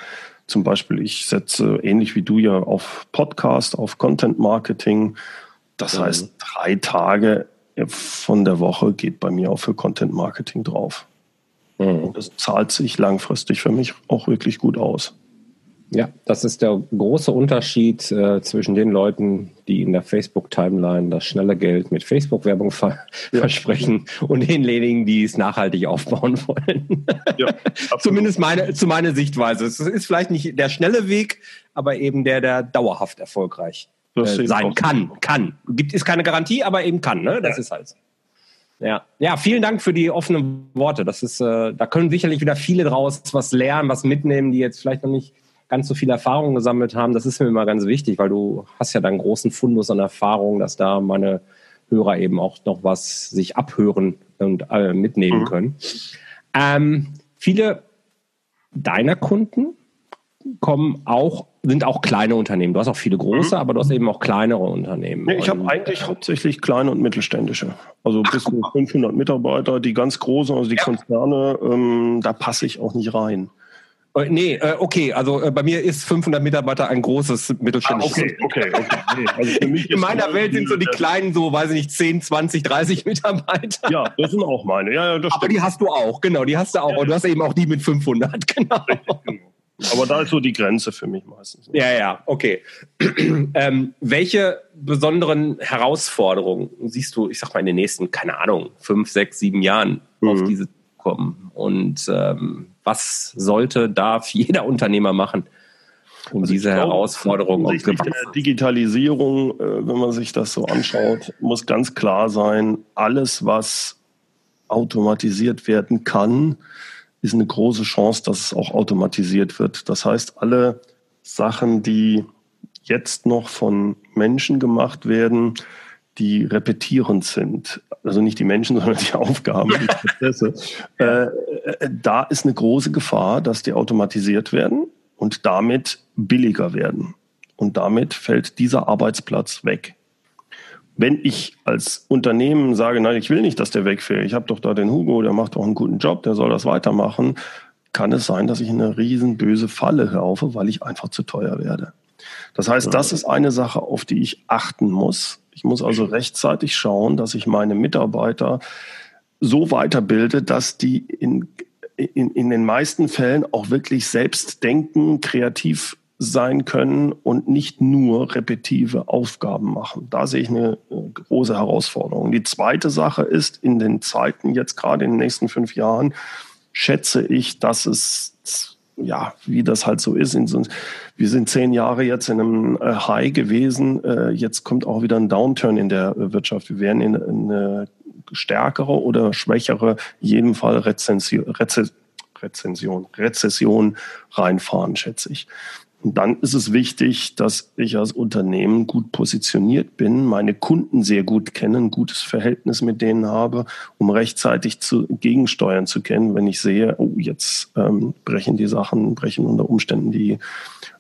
zum Beispiel, ich setze ähnlich wie du ja auf Podcast, auf Content Marketing. Das mhm. heißt, drei Tage von der Woche geht bei mir auch für Content Marketing drauf. Mhm. Das zahlt sich langfristig für mich auch wirklich gut aus. Ja, das ist der große Unterschied äh, zwischen den Leuten, die in der Facebook-Timeline das schnelle Geld mit Facebook-Werbung ver *laughs* ja. versprechen und denjenigen, die es nachhaltig aufbauen *laughs* wollen. Ja, Zumindest meine, zu meiner Sichtweise. Es ist vielleicht nicht der schnelle Weg, aber eben der, der dauerhaft erfolgreich äh, sein kann. Kann. Gibt ist keine Garantie, aber eben kann. Ne? Das ja. ist halt. Ja. ja, vielen Dank für die offenen Worte. Das ist, äh, da können sicherlich wieder viele draus was lernen, was mitnehmen, die jetzt vielleicht noch nicht ganz so viel Erfahrung gesammelt haben. Das ist mir immer ganz wichtig, weil du hast ja deinen großen Fundus an Erfahrung, dass da meine Hörer eben auch noch was sich abhören und äh, mitnehmen mhm. können. Ähm, viele deiner Kunden kommen auch, sind auch kleine Unternehmen. Du hast auch viele große, mhm. aber du hast eben auch kleinere Unternehmen. Nee, ich habe eigentlich hauptsächlich kleine und mittelständische. Also bis zu 500 Mitarbeiter, die ganz großen, also die ja. Konzerne, ähm, da passe ich auch nicht rein. Äh, nee, äh, okay, also äh, bei mir ist 500 Mitarbeiter ein großes mittelständisches. Ah, okay, okay, okay. Nee, also *laughs* In meiner Welt sind so die kleinen so, weiß ich nicht, 10, 20, 30 Mitarbeiter. Ja, das sind auch meine. Ja, ja, das Aber die hast du auch, genau, die hast du auch. Ja, Und du hast eben auch die mit 500, *laughs* genau. Richtig, genau. Aber da ist so die Grenze für mich meistens. Ja, ja, okay. *clears throat* ähm, welche besonderen Herausforderungen siehst du, ich sag mal, in den nächsten, keine Ahnung, fünf, sechs, sieben Jahren mhm. auf diese kommen? Und ähm, was sollte da *laughs* jeder Unternehmer machen? um also diese glaube, Herausforderung auch gewachsen. Der Digitalisierung, äh, wenn man sich das so anschaut, muss ganz klar sein, alles, was automatisiert werden kann, ist eine große Chance, dass es auch automatisiert wird. Das heißt, alle Sachen, die jetzt noch von Menschen gemacht werden, die repetierend sind, also nicht die Menschen, *laughs* sondern die Aufgaben, die Prozesse, *laughs* äh, äh, da ist eine große Gefahr, dass die automatisiert werden und damit billiger werden. Und damit fällt dieser Arbeitsplatz weg. Wenn ich als Unternehmen sage, nein, ich will nicht, dass der wegfällt, ich habe doch da den Hugo, der macht doch einen guten Job, der soll das weitermachen, kann es sein, dass ich in eine riesen böse Falle laufe, weil ich einfach zu teuer werde. Das heißt, das ist eine Sache, auf die ich achten muss. Ich muss also rechtzeitig schauen, dass ich meine Mitarbeiter so weiterbilde, dass die in, in, in den meisten Fällen auch wirklich selbst denken, kreativ sein können und nicht nur repetitive Aufgaben machen. Da sehe ich eine äh, große Herausforderung. Die zweite Sache ist, in den Zeiten, jetzt gerade in den nächsten fünf Jahren, schätze ich, dass es ja, wie das halt so ist. wir sind zehn Jahre jetzt in einem äh, High gewesen. Äh, jetzt kommt auch wieder ein Downturn in der Wirtschaft. Wir werden in, eine stärkere oder schwächere, jeden Fall Rezension, Rezension, Rezession reinfahren, schätze ich. Und dann ist es wichtig, dass ich als Unternehmen gut positioniert bin, meine Kunden sehr gut kenne, ein gutes Verhältnis mit denen habe, um rechtzeitig zu, gegensteuern zu können, wenn ich sehe, oh, jetzt ähm, brechen die Sachen, brechen unter Umständen die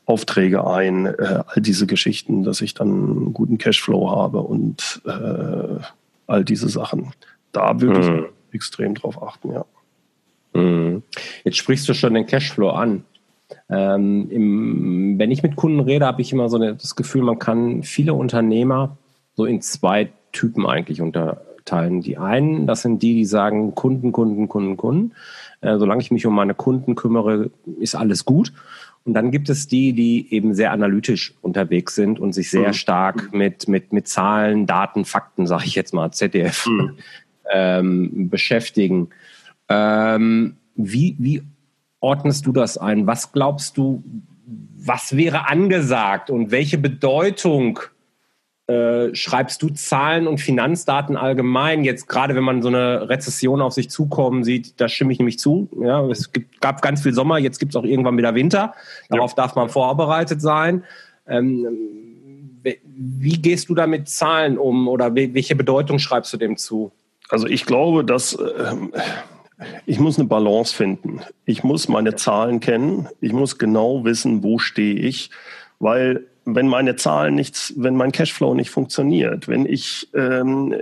Aufträge ein, äh, all diese Geschichten, dass ich dann einen guten Cashflow habe und äh, all diese Sachen. Da würde mhm. ich extrem drauf achten, ja. Mhm. Jetzt sprichst du schon den Cashflow an. Ähm, im, wenn ich mit Kunden rede, habe ich immer so das Gefühl, man kann viele Unternehmer so in zwei Typen eigentlich unterteilen. Die einen, das sind die, die sagen Kunden, Kunden, Kunden, Kunden. Äh, solange ich mich um meine Kunden kümmere, ist alles gut. Und dann gibt es die, die eben sehr analytisch unterwegs sind und sich sehr mhm. stark mit, mit, mit Zahlen, Daten, Fakten, sage ich jetzt mal, ZDF, mhm. ähm, beschäftigen. Ähm, wie, wie ordnest du das ein? Was glaubst du, was wäre angesagt und welche Bedeutung äh, schreibst du Zahlen und Finanzdaten allgemein? Jetzt gerade, wenn man so eine Rezession auf sich zukommen sieht, da stimme ich nämlich zu. Ja, es gibt, gab ganz viel Sommer, jetzt gibt es auch irgendwann wieder Winter. Darauf ja. darf man vorbereitet sein. Ähm, wie gehst du da mit Zahlen um oder welche Bedeutung schreibst du dem zu? Also ich glaube, dass äh, ich muss eine Balance finden. Ich muss meine Zahlen kennen. Ich muss genau wissen, wo stehe ich, weil wenn meine Zahlen nichts, wenn mein Cashflow nicht funktioniert, wenn ich ähm,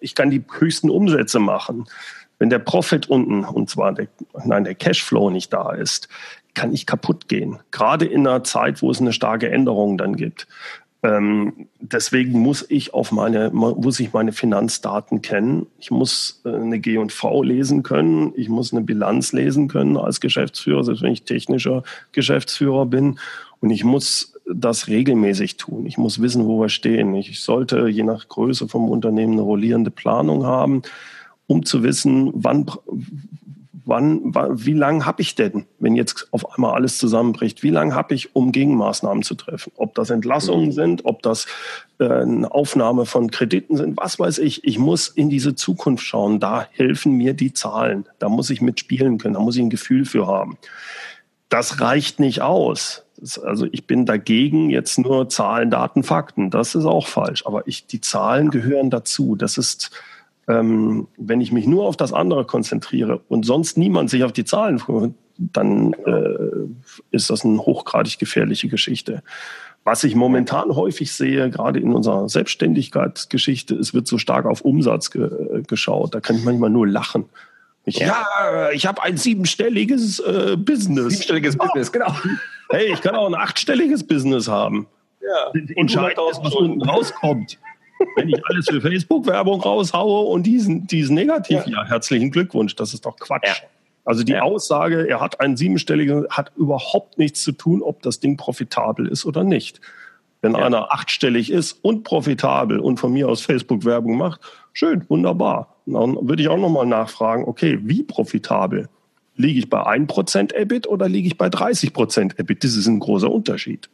ich kann die höchsten Umsätze machen, wenn der Profit unten und zwar der, nein der Cashflow nicht da ist, kann ich kaputt gehen. Gerade in einer Zeit, wo es eine starke Änderung dann gibt. Ähm, deswegen muss ich auf meine, muss ich meine Finanzdaten kennen. Ich muss äh, eine G&V lesen können. Ich muss eine Bilanz lesen können als Geschäftsführer, selbst wenn ich technischer Geschäftsführer bin. Und ich muss das regelmäßig tun. Ich muss wissen, wo wir stehen. Ich sollte je nach Größe vom Unternehmen eine rollierende Planung haben, um zu wissen, wann, wann, wann wie lange habe ich denn, wenn jetzt auf einmal alles zusammenbricht, wie lange habe ich, um Gegenmaßnahmen zu treffen? Ob das Entlassungen mhm. sind, ob das äh, eine Aufnahme von Krediten sind, was weiß ich. Ich muss in diese Zukunft schauen. Da helfen mir die Zahlen. Da muss ich mitspielen können. Da muss ich ein Gefühl für haben. Das reicht nicht aus. also ich bin dagegen jetzt nur Zahlen, Daten, Fakten. Das ist auch falsch. Aber ich, die Zahlen gehören dazu. Das ist ähm, wenn ich mich nur auf das andere konzentriere und sonst niemand sich auf die Zahlen freut, dann äh, ist das eine hochgradig gefährliche Geschichte. Was ich momentan häufig sehe, gerade in unserer Selbstständigkeitsgeschichte, es wird so stark auf Umsatz ge äh, geschaut. Da kann ich manchmal nur lachen. Ich, ja, ich habe ein siebenstelliges äh, Business. Siebenstelliges ja. Business, genau. Hey, ich kann auch ein achtstelliges Business haben. Ja. Entscheidend was unten rauskommt. Wenn ich alles für Facebook-Werbung raushaue und diesen, diesen negativ, ja. ja. herzlichen Glückwunsch, das ist doch Quatsch. Ja. Also die ja. Aussage, er hat einen siebenstelligen, hat überhaupt nichts zu tun, ob das Ding profitabel ist oder nicht. Wenn einer achtstellig ist und profitabel und von mir aus Facebook-Werbung macht, schön, wunderbar. dann würde ich auch nochmal nachfragen, okay, wie profitabel? Liege ich bei 1% EBIT oder liege ich bei 30% EBIT? Das ist ein großer Unterschied.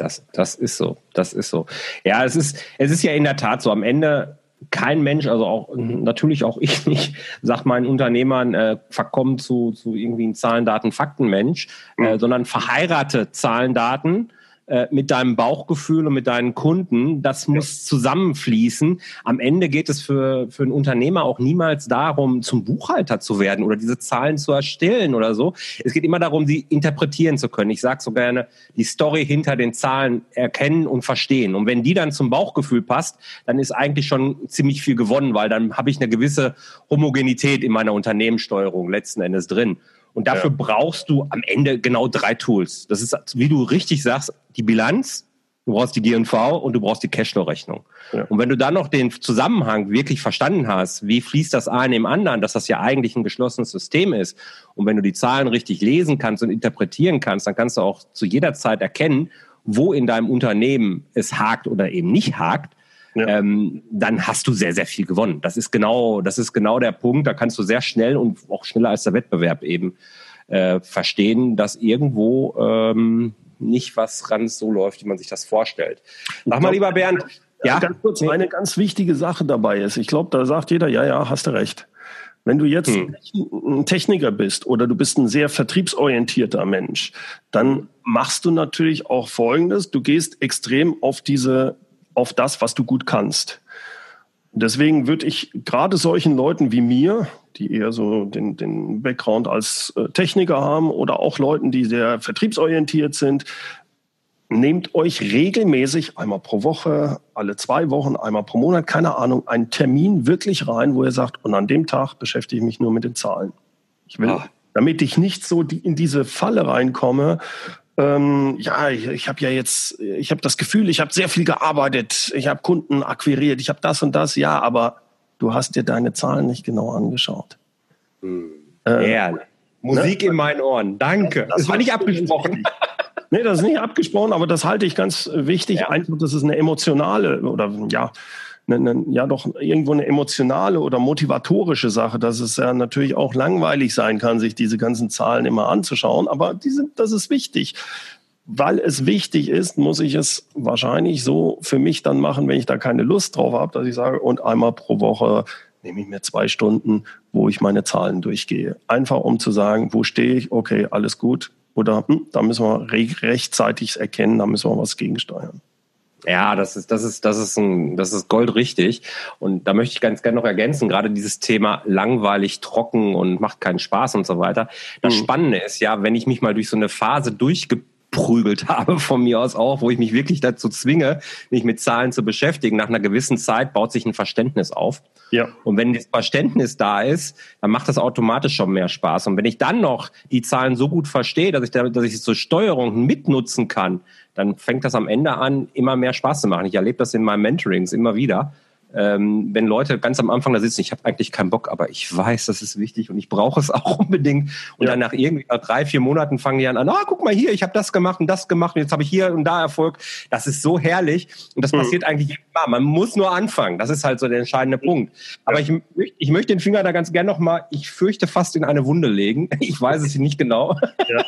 Das, das ist so. Das ist so. Ja, es ist, es ist ja in der Tat so. Am Ende kein Mensch, also auch natürlich auch ich nicht, sagt meinen Unternehmern, äh, verkommen zu, zu irgendwie ein Zahlen, Daten, Fakten Mensch, äh, mhm. sondern verheirate Zahlen, Daten äh, mit deinem Bauchgefühl und mit deinen Kunden, das muss zusammenfließen. Am Ende geht es für, für einen Unternehmer auch niemals darum, zum Buchhalter zu werden oder diese Zahlen zu erstellen oder so. Es geht immer darum, sie interpretieren zu können. Ich sage so gerne, die Story hinter den Zahlen erkennen und verstehen. Und wenn die dann zum Bauchgefühl passt, dann ist eigentlich schon ziemlich viel gewonnen, weil dann habe ich eine gewisse Homogenität in meiner Unternehmenssteuerung letzten Endes drin. Und dafür ja. brauchst du am Ende genau drei Tools. Das ist, wie du richtig sagst, die Bilanz, du brauchst die GNV und du brauchst die Cashflow-Rechnung. Ja. Und wenn du dann noch den Zusammenhang wirklich verstanden hast, wie fließt das eine im anderen, dass das ja eigentlich ein geschlossenes System ist, und wenn du die Zahlen richtig lesen kannst und interpretieren kannst, dann kannst du auch zu jeder Zeit erkennen, wo in deinem Unternehmen es hakt oder eben nicht hakt ja. ähm, dann hast du sehr, sehr viel gewonnen. Das ist genau, das ist genau der Punkt. Da kannst du sehr schnell und auch schneller als der Wettbewerb eben äh, verstehen, dass irgendwo ähm, nicht was ganz so läuft, wie man sich das vorstellt. Sag mal, lieber Bernd. Ja, ganz kurz, eine ganz wichtige Sache dabei ist. Ich glaube, da sagt jeder, ja, ja, hast du recht. Wenn du jetzt hm. ein Techniker bist oder du bist ein sehr vertriebsorientierter Mensch, dann machst du natürlich auch Folgendes. Du gehst extrem auf diese auf das, was du gut kannst. Deswegen würde ich gerade solchen Leuten wie mir, die eher so den, den Background als äh, Techniker haben oder auch Leuten, die sehr vertriebsorientiert sind, nehmt euch regelmäßig einmal pro Woche, alle zwei Wochen, einmal pro Monat, keine Ahnung, einen Termin wirklich rein, wo ihr sagt, und an dem Tag beschäftige ich mich nur mit den Zahlen. Ich will, ah. damit ich nicht so die, in diese Falle reinkomme, ähm, ja, ich, ich habe ja jetzt, ich habe das Gefühl, ich habe sehr viel gearbeitet, ich habe Kunden akquiriert, ich habe das und das, ja, aber du hast dir deine Zahlen nicht genau angeschaut. Hm. Äh, ja, Musik ne? in meinen Ohren, danke. Das, das war nicht abgesprochen. nee, das ist nicht abgesprochen, aber das halte ich ganz wichtig. Ja. Einfach, das ist eine emotionale oder ja, eine, eine, ja doch irgendwo eine emotionale oder motivatorische Sache, dass es ja natürlich auch langweilig sein kann, sich diese ganzen Zahlen immer anzuschauen. Aber die sind, das ist wichtig. Weil es wichtig ist, muss ich es wahrscheinlich so für mich dann machen, wenn ich da keine Lust drauf habe, dass ich sage, und einmal pro Woche nehme ich mir zwei Stunden, wo ich meine Zahlen durchgehe. Einfach um zu sagen, wo stehe ich, okay, alles gut. Oder hm, da müssen wir rechtzeitig erkennen, da müssen wir was gegensteuern. Ja, das ist, das ist, das ist ein, das ist goldrichtig. Und da möchte ich ganz gerne noch ergänzen, gerade dieses Thema langweilig, trocken und macht keinen Spaß und so weiter. Das mhm. Spannende ist ja, wenn ich mich mal durch so eine Phase durchge prügelt *laughs* habe von mir aus auch, wo ich mich wirklich dazu zwinge, mich mit Zahlen zu beschäftigen. Nach einer gewissen Zeit baut sich ein Verständnis auf. Ja. Und wenn das Verständnis da ist, dann macht das automatisch schon mehr Spaß. Und wenn ich dann noch die Zahlen so gut verstehe, dass ich, da, dass ich zur Steuerung mitnutzen kann, dann fängt das am Ende an, immer mehr Spaß zu machen. Ich erlebe das in meinen Mentorings immer wieder ähm, wenn Leute ganz am Anfang da sitzen, ich habe eigentlich keinen Bock, aber ich weiß, das ist wichtig und ich brauche es *laughs* auch unbedingt. Und ja. dann nach irgendwie nach drei, vier Monaten fangen die an, ah, guck mal hier, ich habe das gemacht und das gemacht und jetzt habe ich hier und da Erfolg. Das ist so herrlich und das mhm. passiert eigentlich jedes Mal. Man muss nur anfangen. Das ist halt so der entscheidende Punkt. Aber ja. ich, ich möchte den Finger da ganz gern nochmal, ich fürchte fast in eine Wunde legen. *laughs* Ich weiß es nicht genau. Ja.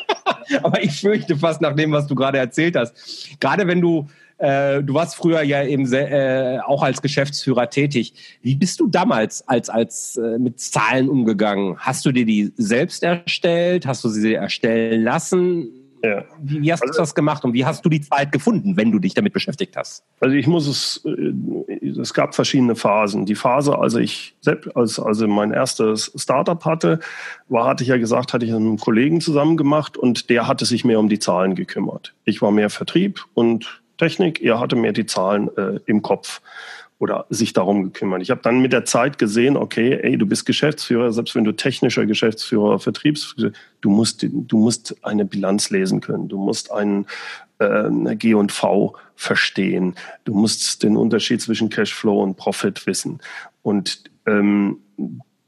*laughs* aber ich fürchte fast nach dem, was du gerade erzählt hast. Gerade wenn du äh, du warst früher ja eben äh, auch als Geschäftsführer tätig. Wie bist du damals als, als äh, mit Zahlen umgegangen? Hast du dir die selbst erstellt? Hast du sie erstellen lassen? Ja. Wie, hast also, du das gemacht und wie hast du die Zeit gefunden, wenn du dich damit beschäftigt hast? Also ich muss es, äh, es gab verschiedene Phasen. Die Phase, als ich selbst, als also mein erstes Startup hatte, war, hatte ich ja gesagt, hatte ich mit einem Kollegen zusammen gemacht und der hatte sich mehr um die Zahlen gekümmert. Ich war mehr Vertrieb und Technik, er hatte mehr die Zahlen äh, im Kopf oder sich darum gekümmert. Ich habe dann mit der Zeit gesehen, okay, ey, du bist Geschäftsführer, selbst wenn du technischer Geschäftsführer, Vertriebs, du musst, du musst eine Bilanz lesen können, du musst einen äh, G und V verstehen, du musst den Unterschied zwischen Cashflow und Profit wissen. Und ähm,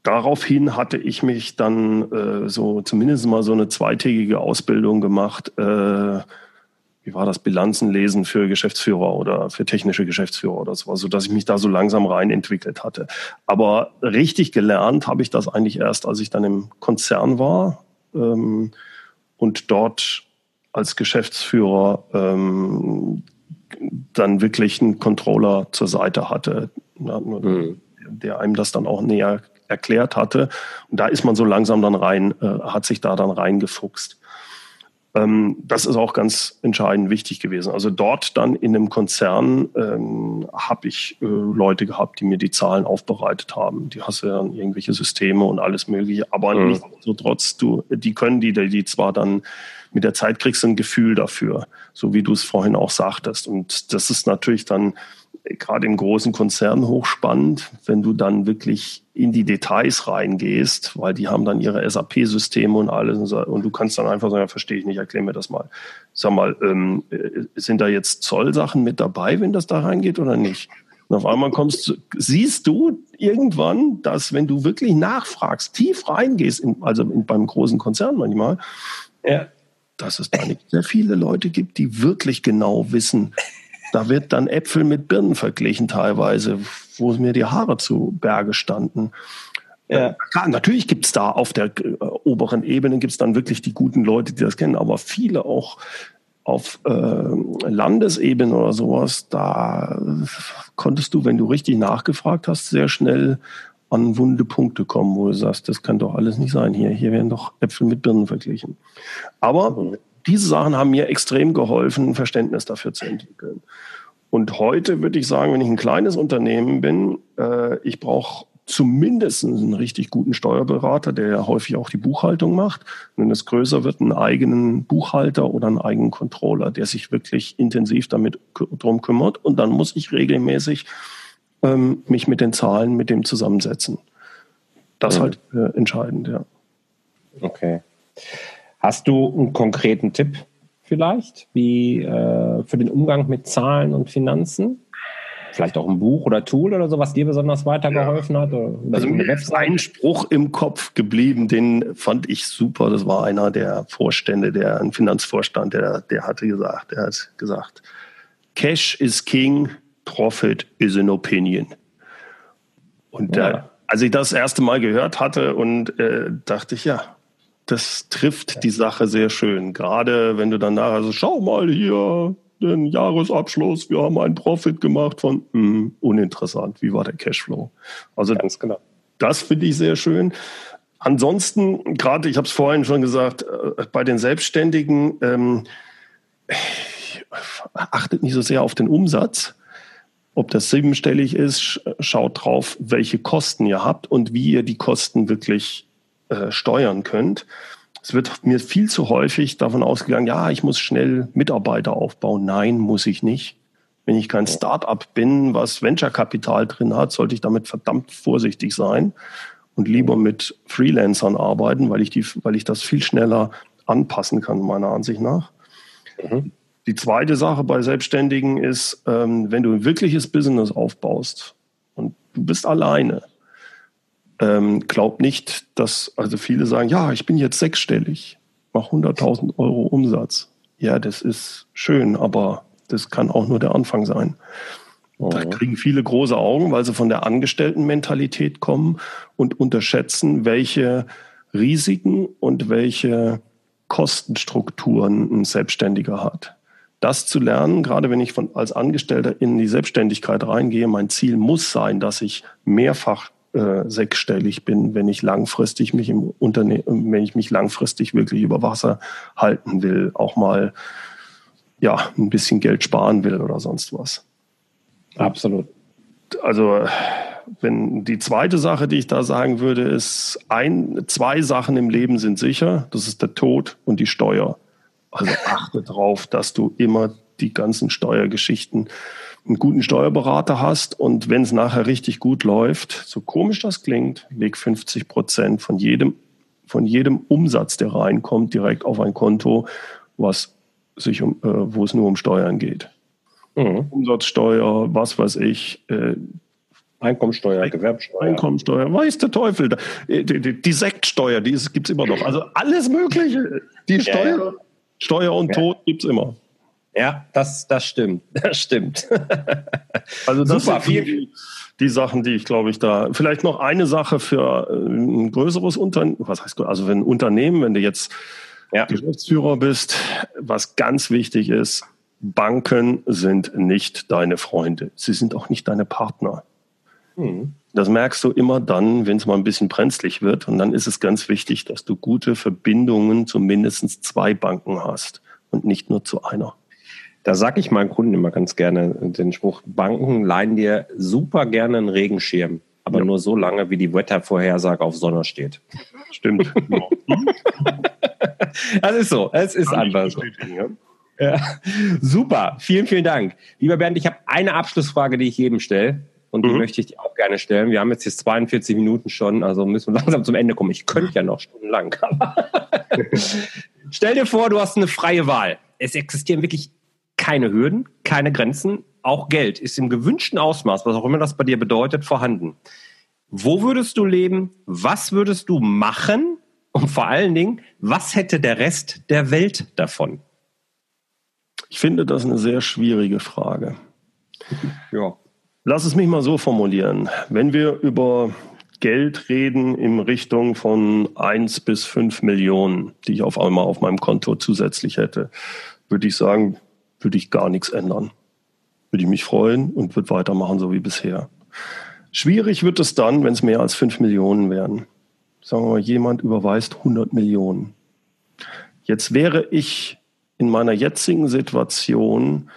daraufhin hatte ich mich dann äh, so zumindest mal so eine zweitägige Ausbildung gemacht. Äh, wie war das, Bilanzen lesen für Geschäftsführer oder für technische Geschäftsführer oder so, so dass ich mich da so langsam rein entwickelt hatte. Aber richtig gelernt habe ich das eigentlich erst, als ich dann im Konzern war ähm, und dort als Geschäftsführer ähm, dann wirklich einen Controller zur Seite hatte, mhm. der einem das dann auch näher erklärt hatte. Und da ist man so langsam dann rein, äh, hat sich da dann reingefuchst. Ähm, das ist auch ganz entscheidend wichtig gewesen. Also dort dann in einem Konzern ähm, habe ich äh, Leute gehabt, die mir die Zahlen aufbereitet haben. Die hast ja dann irgendwelche Systeme und alles mögliche, aber mhm. nichtsdestotrotz, du, die können die, die zwar dann mit der Zeit kriegst du ein Gefühl dafür, so wie du es vorhin auch sagtest. Und das ist natürlich dann gerade in großen Konzernen hochspannend, wenn du dann wirklich in die Details reingehst, weil die haben dann ihre SAP-Systeme und alles und du kannst dann einfach sagen, ja, verstehe ich nicht, erklär mir das mal. Sag mal, ähm, äh, sind da jetzt Zollsachen mit dabei, wenn das da reingeht oder nicht? Und auf einmal kommst du, siehst du irgendwann, dass wenn du wirklich nachfragst, tief reingehst, in, also in, beim großen Konzern manchmal, ja. dass es da nicht sehr viele Leute gibt, die wirklich genau wissen, da wird dann Äpfel mit Birnen verglichen teilweise, wo mir die Haare zu Berge standen. Ja. Äh, klar, natürlich gibt's da auf der äh, oberen Ebene gibt's dann wirklich die guten Leute, die das kennen, aber viele auch auf äh, Landesebene oder sowas, da konntest du, wenn du richtig nachgefragt hast, sehr schnell an wunde Punkte kommen, wo du sagst, das kann doch alles nicht sein hier. Hier werden doch Äpfel mit Birnen verglichen. Aber mhm diese Sachen haben mir extrem geholfen, ein Verständnis dafür zu entwickeln. Und heute würde ich sagen, wenn ich ein kleines Unternehmen bin, äh, ich brauche zumindest einen richtig guten Steuerberater, der ja häufig auch die Buchhaltung macht. wenn es größer wird, einen eigenen Buchhalter oder einen eigenen Controller, der sich wirklich intensiv damit drum kümmert. Und dann muss ich regelmäßig ähm, mich mit den Zahlen mit dem zusammensetzen. Das ist mhm. halt äh, entscheidend, ja. Okay. Hast du einen konkreten Tipp vielleicht, wie äh, für den Umgang mit Zahlen und Finanzen? Vielleicht auch ein Buch oder Tool oder so, was dir besonders weitergeholfen ja. hat? Oder also mir ist ein Spruch im Kopf geblieben, den fand ich super. Das war einer der Vorstände, der ein Finanzvorstand, der, der hatte gesagt, der hat gesagt, Cash is King, Profit is an Opinion. Und ja. äh, als ich das erste Mal gehört hatte und äh, dachte ich, ja, das trifft die Sache sehr schön. Gerade wenn du dann nachher so, schau mal hier, den Jahresabschluss, wir haben einen Profit gemacht von, mh, hm, uninteressant, wie war der Cashflow? Also Ganz genau. das finde ich sehr schön. Ansonsten, gerade, ich habe es vorhin schon gesagt, äh, bei den Selbstständigen ähm, achtet nicht so sehr auf den Umsatz. Ob das siebenstellig ist, schaut drauf, welche Kosten ihr habt und wie ihr die Kosten wirklich äh, steuern könnt. Es wird mir viel zu häufig davon ausgegangen, ja, ich muss schnell Mitarbeiter aufbauen. Nein, muss ich nicht. Wenn ich kein Start-up bin, was Venture-Kapital drin hat, sollte ich damit verdammt vorsichtig sein und lieber mit Freelancern arbeiten, weil ich, die, weil ich das viel schneller anpassen kann, meiner Ansicht nach. Mhm. Die zweite Sache bei Selbstständigen ist, ähm, wenn du ein wirkliches Business aufbaust und du bist alleine, ähm, glaub nicht, dass, also viele sagen, ja, ich bin jetzt sechsstellig, mach 100.000 Euro Umsatz. Ja, das ist schön, aber das kann auch nur der Anfang sein. Oh. Da kriegen viele große Augen, weil sie von der Angestelltenmentalität kommen und unterschätzen, welche Risiken und welche Kostenstrukturen ein Selbstständiger hat. Das zu lernen, gerade wenn ich von, als Angestellter in die Selbstständigkeit reingehe, mein Ziel muss sein, dass ich mehrfach äh, sechsstellig bin, wenn ich langfristig mich im Unternehmen, wenn ich mich langfristig wirklich über Wasser halten will, auch mal ja ein bisschen Geld sparen will oder sonst was. Absolut. Also wenn die zweite Sache, die ich da sagen würde, ist ein, zwei Sachen im Leben sind sicher. Das ist der Tod und die Steuer. Also achte darauf, dass du immer die ganzen Steuergeschichten einen guten Steuerberater hast und wenn es nachher richtig gut läuft, so komisch das klingt, leg 50 Prozent von jedem, von jedem Umsatz, der reinkommt, direkt auf ein Konto, was sich um, äh, wo es nur um Steuern geht. Mhm. Umsatzsteuer, was weiß ich, äh, Einkommensteuer, Gewerbsteuer. Einkommensteuer, weiß der Teufel. Die, die, die Sektsteuer, die gibt es immer noch. Also alles Mögliche. Die Steuer, ja, ja. Steuer und ja. Tod gibt es immer. Ja, das, das stimmt. *laughs* Das stimmt. Also das Super, sind die, die Sachen, die ich glaube ich da. Vielleicht noch eine Sache für äh, ein größeres Unternehmen. Was heißt also wenn ein Unternehmen, wenn du jetzt ja. Geschäftsführer bist, was ganz wichtig ist, Banken sind nicht deine Freunde. Sie sind auch nicht deine Partner. Hm. Das merkst du immer dann, wenn es mal ein bisschen brenzlig wird. Und dann ist es ganz wichtig, dass du gute Verbindungen zu mindestens zwei Banken hast und nicht nur zu einer. Da sage ich meinen Kunden immer ganz gerne den Spruch, Banken leihen dir super gerne einen Regenschirm, aber ja. nur so lange, wie die Wettervorhersage auf Sonne steht. Stimmt. *laughs* das ist so, es ist Kann einfach so. Ja. Super, vielen, vielen Dank. Lieber Bernd, ich habe eine Abschlussfrage, die ich jedem stelle. Und die mhm. möchte ich dir auch gerne stellen. Wir haben jetzt hier 42 Minuten schon, also müssen wir *laughs* langsam zum Ende kommen. Ich könnte ja noch stundenlang. *laughs* Stell dir vor, du hast eine freie Wahl. Es existieren wirklich keine Hürden, keine Grenzen. Auch Geld ist im gewünschten Ausmaß, was auch immer das bei dir bedeutet, vorhanden. Wo würdest du leben? Was würdest du machen? Und vor allen Dingen, was hätte der Rest der Welt davon? Ich finde das eine sehr schwierige Frage. Ja. Lass es mich mal so formulieren. Wenn wir über Geld reden in Richtung von eins bis fünf Millionen, die ich auf einmal auf meinem Konto zusätzlich hätte, würde ich sagen, würde ich gar nichts ändern. Würde ich mich freuen und würde weitermachen, so wie bisher. Schwierig wird es dann, wenn es mehr als fünf Millionen wären. Sagen wir mal, jemand überweist 100 Millionen. Jetzt wäre ich in meiner jetzigen Situation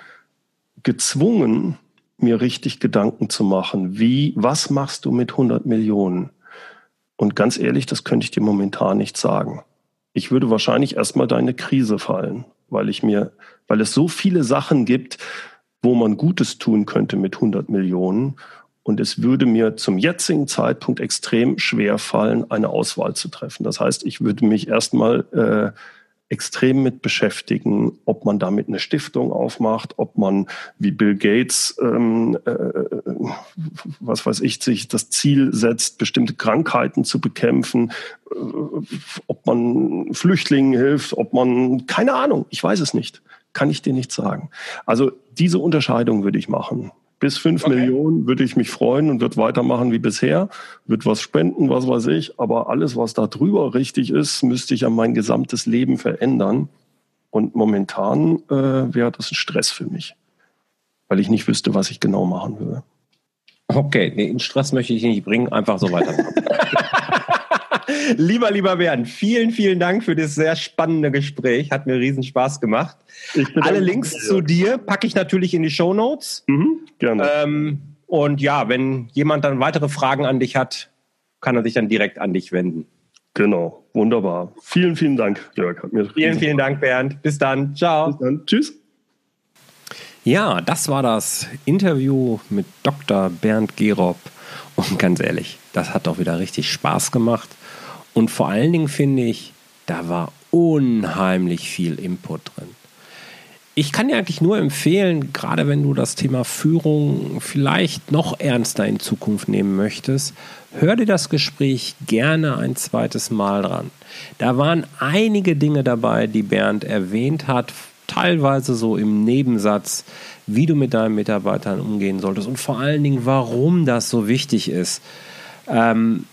gezwungen, mir richtig Gedanken zu machen. Wie, was machst du mit 100 Millionen? Und ganz ehrlich, das könnte ich dir momentan nicht sagen. Ich würde wahrscheinlich erstmal deine Krise fallen, weil ich mir, weil es so viele Sachen gibt, wo man Gutes tun könnte mit 100 Millionen. Und es würde mir zum jetzigen Zeitpunkt extrem schwer fallen, eine Auswahl zu treffen. Das heißt, ich würde mich erstmal äh, extrem mit beschäftigen, ob man damit eine Stiftung aufmacht, ob man wie Bill Gates, ähm, äh, was weiß ich, sich das Ziel setzt, bestimmte Krankheiten zu bekämpfen, äh, ob man Flüchtlingen hilft, ob man, keine Ahnung, ich weiß es nicht, kann ich dir nicht sagen. Also diese Unterscheidung würde ich machen. Bis fünf okay. Millionen würde ich mich freuen und würde weitermachen wie bisher, würde was spenden, was weiß ich. Aber alles, was da drüber richtig ist, müsste ich ja mein gesamtes Leben verändern. Und momentan äh, wäre das ein Stress für mich, weil ich nicht wüsste, was ich genau machen würde. Okay, nee, in Stress möchte ich nicht bringen, einfach so weitermachen. *laughs* *laughs* lieber, lieber Bernd, vielen, vielen Dank für das sehr spannende Gespräch. Hat mir riesen Spaß gemacht. Alle Links dir. zu dir packe ich natürlich in die Show Notes. Mhm, gerne. Ähm, und ja, wenn jemand dann weitere Fragen an dich hat, kann er sich dann direkt an dich wenden. Genau, wunderbar. Vielen, vielen Dank, Jörg. Hat mir vielen, vielen Dank, Bernd. Bis dann. Ciao. Bis dann. Tschüss. Ja, das war das Interview mit Dr. Bernd Gerob. Und ganz ehrlich, das hat doch wieder richtig Spaß gemacht. Und vor allen Dingen finde ich, da war unheimlich viel Input drin. Ich kann dir eigentlich nur empfehlen, gerade wenn du das Thema Führung vielleicht noch ernster in Zukunft nehmen möchtest, hör dir das Gespräch gerne ein zweites Mal dran. Da waren einige Dinge dabei, die Bernd erwähnt hat, teilweise so im Nebensatz, wie du mit deinen Mitarbeitern umgehen solltest und vor allen Dingen, warum das so wichtig ist. Ähm,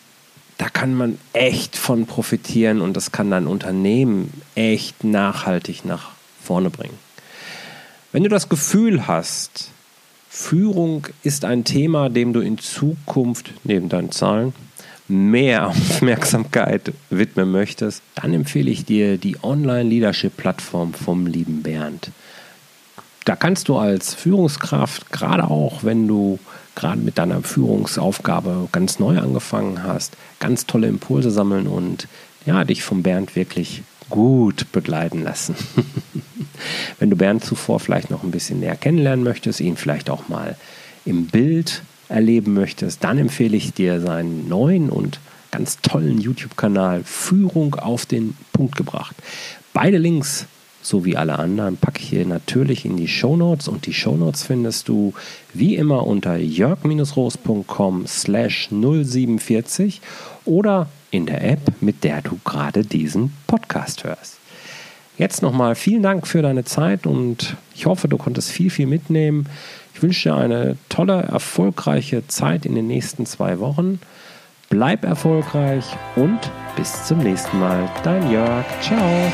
da kann man echt von profitieren und das kann dein Unternehmen echt nachhaltig nach vorne bringen. Wenn du das Gefühl hast, Führung ist ein Thema, dem du in Zukunft neben deinen Zahlen mehr *laughs* Aufmerksamkeit widmen möchtest, dann empfehle ich dir die Online-Leadership-Plattform vom lieben Bernd. Da kannst du als Führungskraft, gerade auch wenn du gerade mit deiner Führungsaufgabe ganz neu angefangen hast, ganz tolle Impulse sammeln und ja, dich vom Bernd wirklich gut begleiten lassen. *laughs* Wenn du Bernd zuvor vielleicht noch ein bisschen näher kennenlernen möchtest, ihn vielleicht auch mal im Bild erleben möchtest, dann empfehle ich dir seinen neuen und ganz tollen YouTube-Kanal Führung auf den Punkt gebracht. Beide Links so wie alle anderen, packe ich hier natürlich in die Shownotes und die Shownotes findest du wie immer unter jörg-roos.com slash 047 oder in der App, mit der du gerade diesen Podcast hörst. Jetzt nochmal vielen Dank für deine Zeit und ich hoffe, du konntest viel, viel mitnehmen. Ich wünsche dir eine tolle, erfolgreiche Zeit in den nächsten zwei Wochen. Bleib erfolgreich und bis zum nächsten Mal. Dein Jörg. Ciao.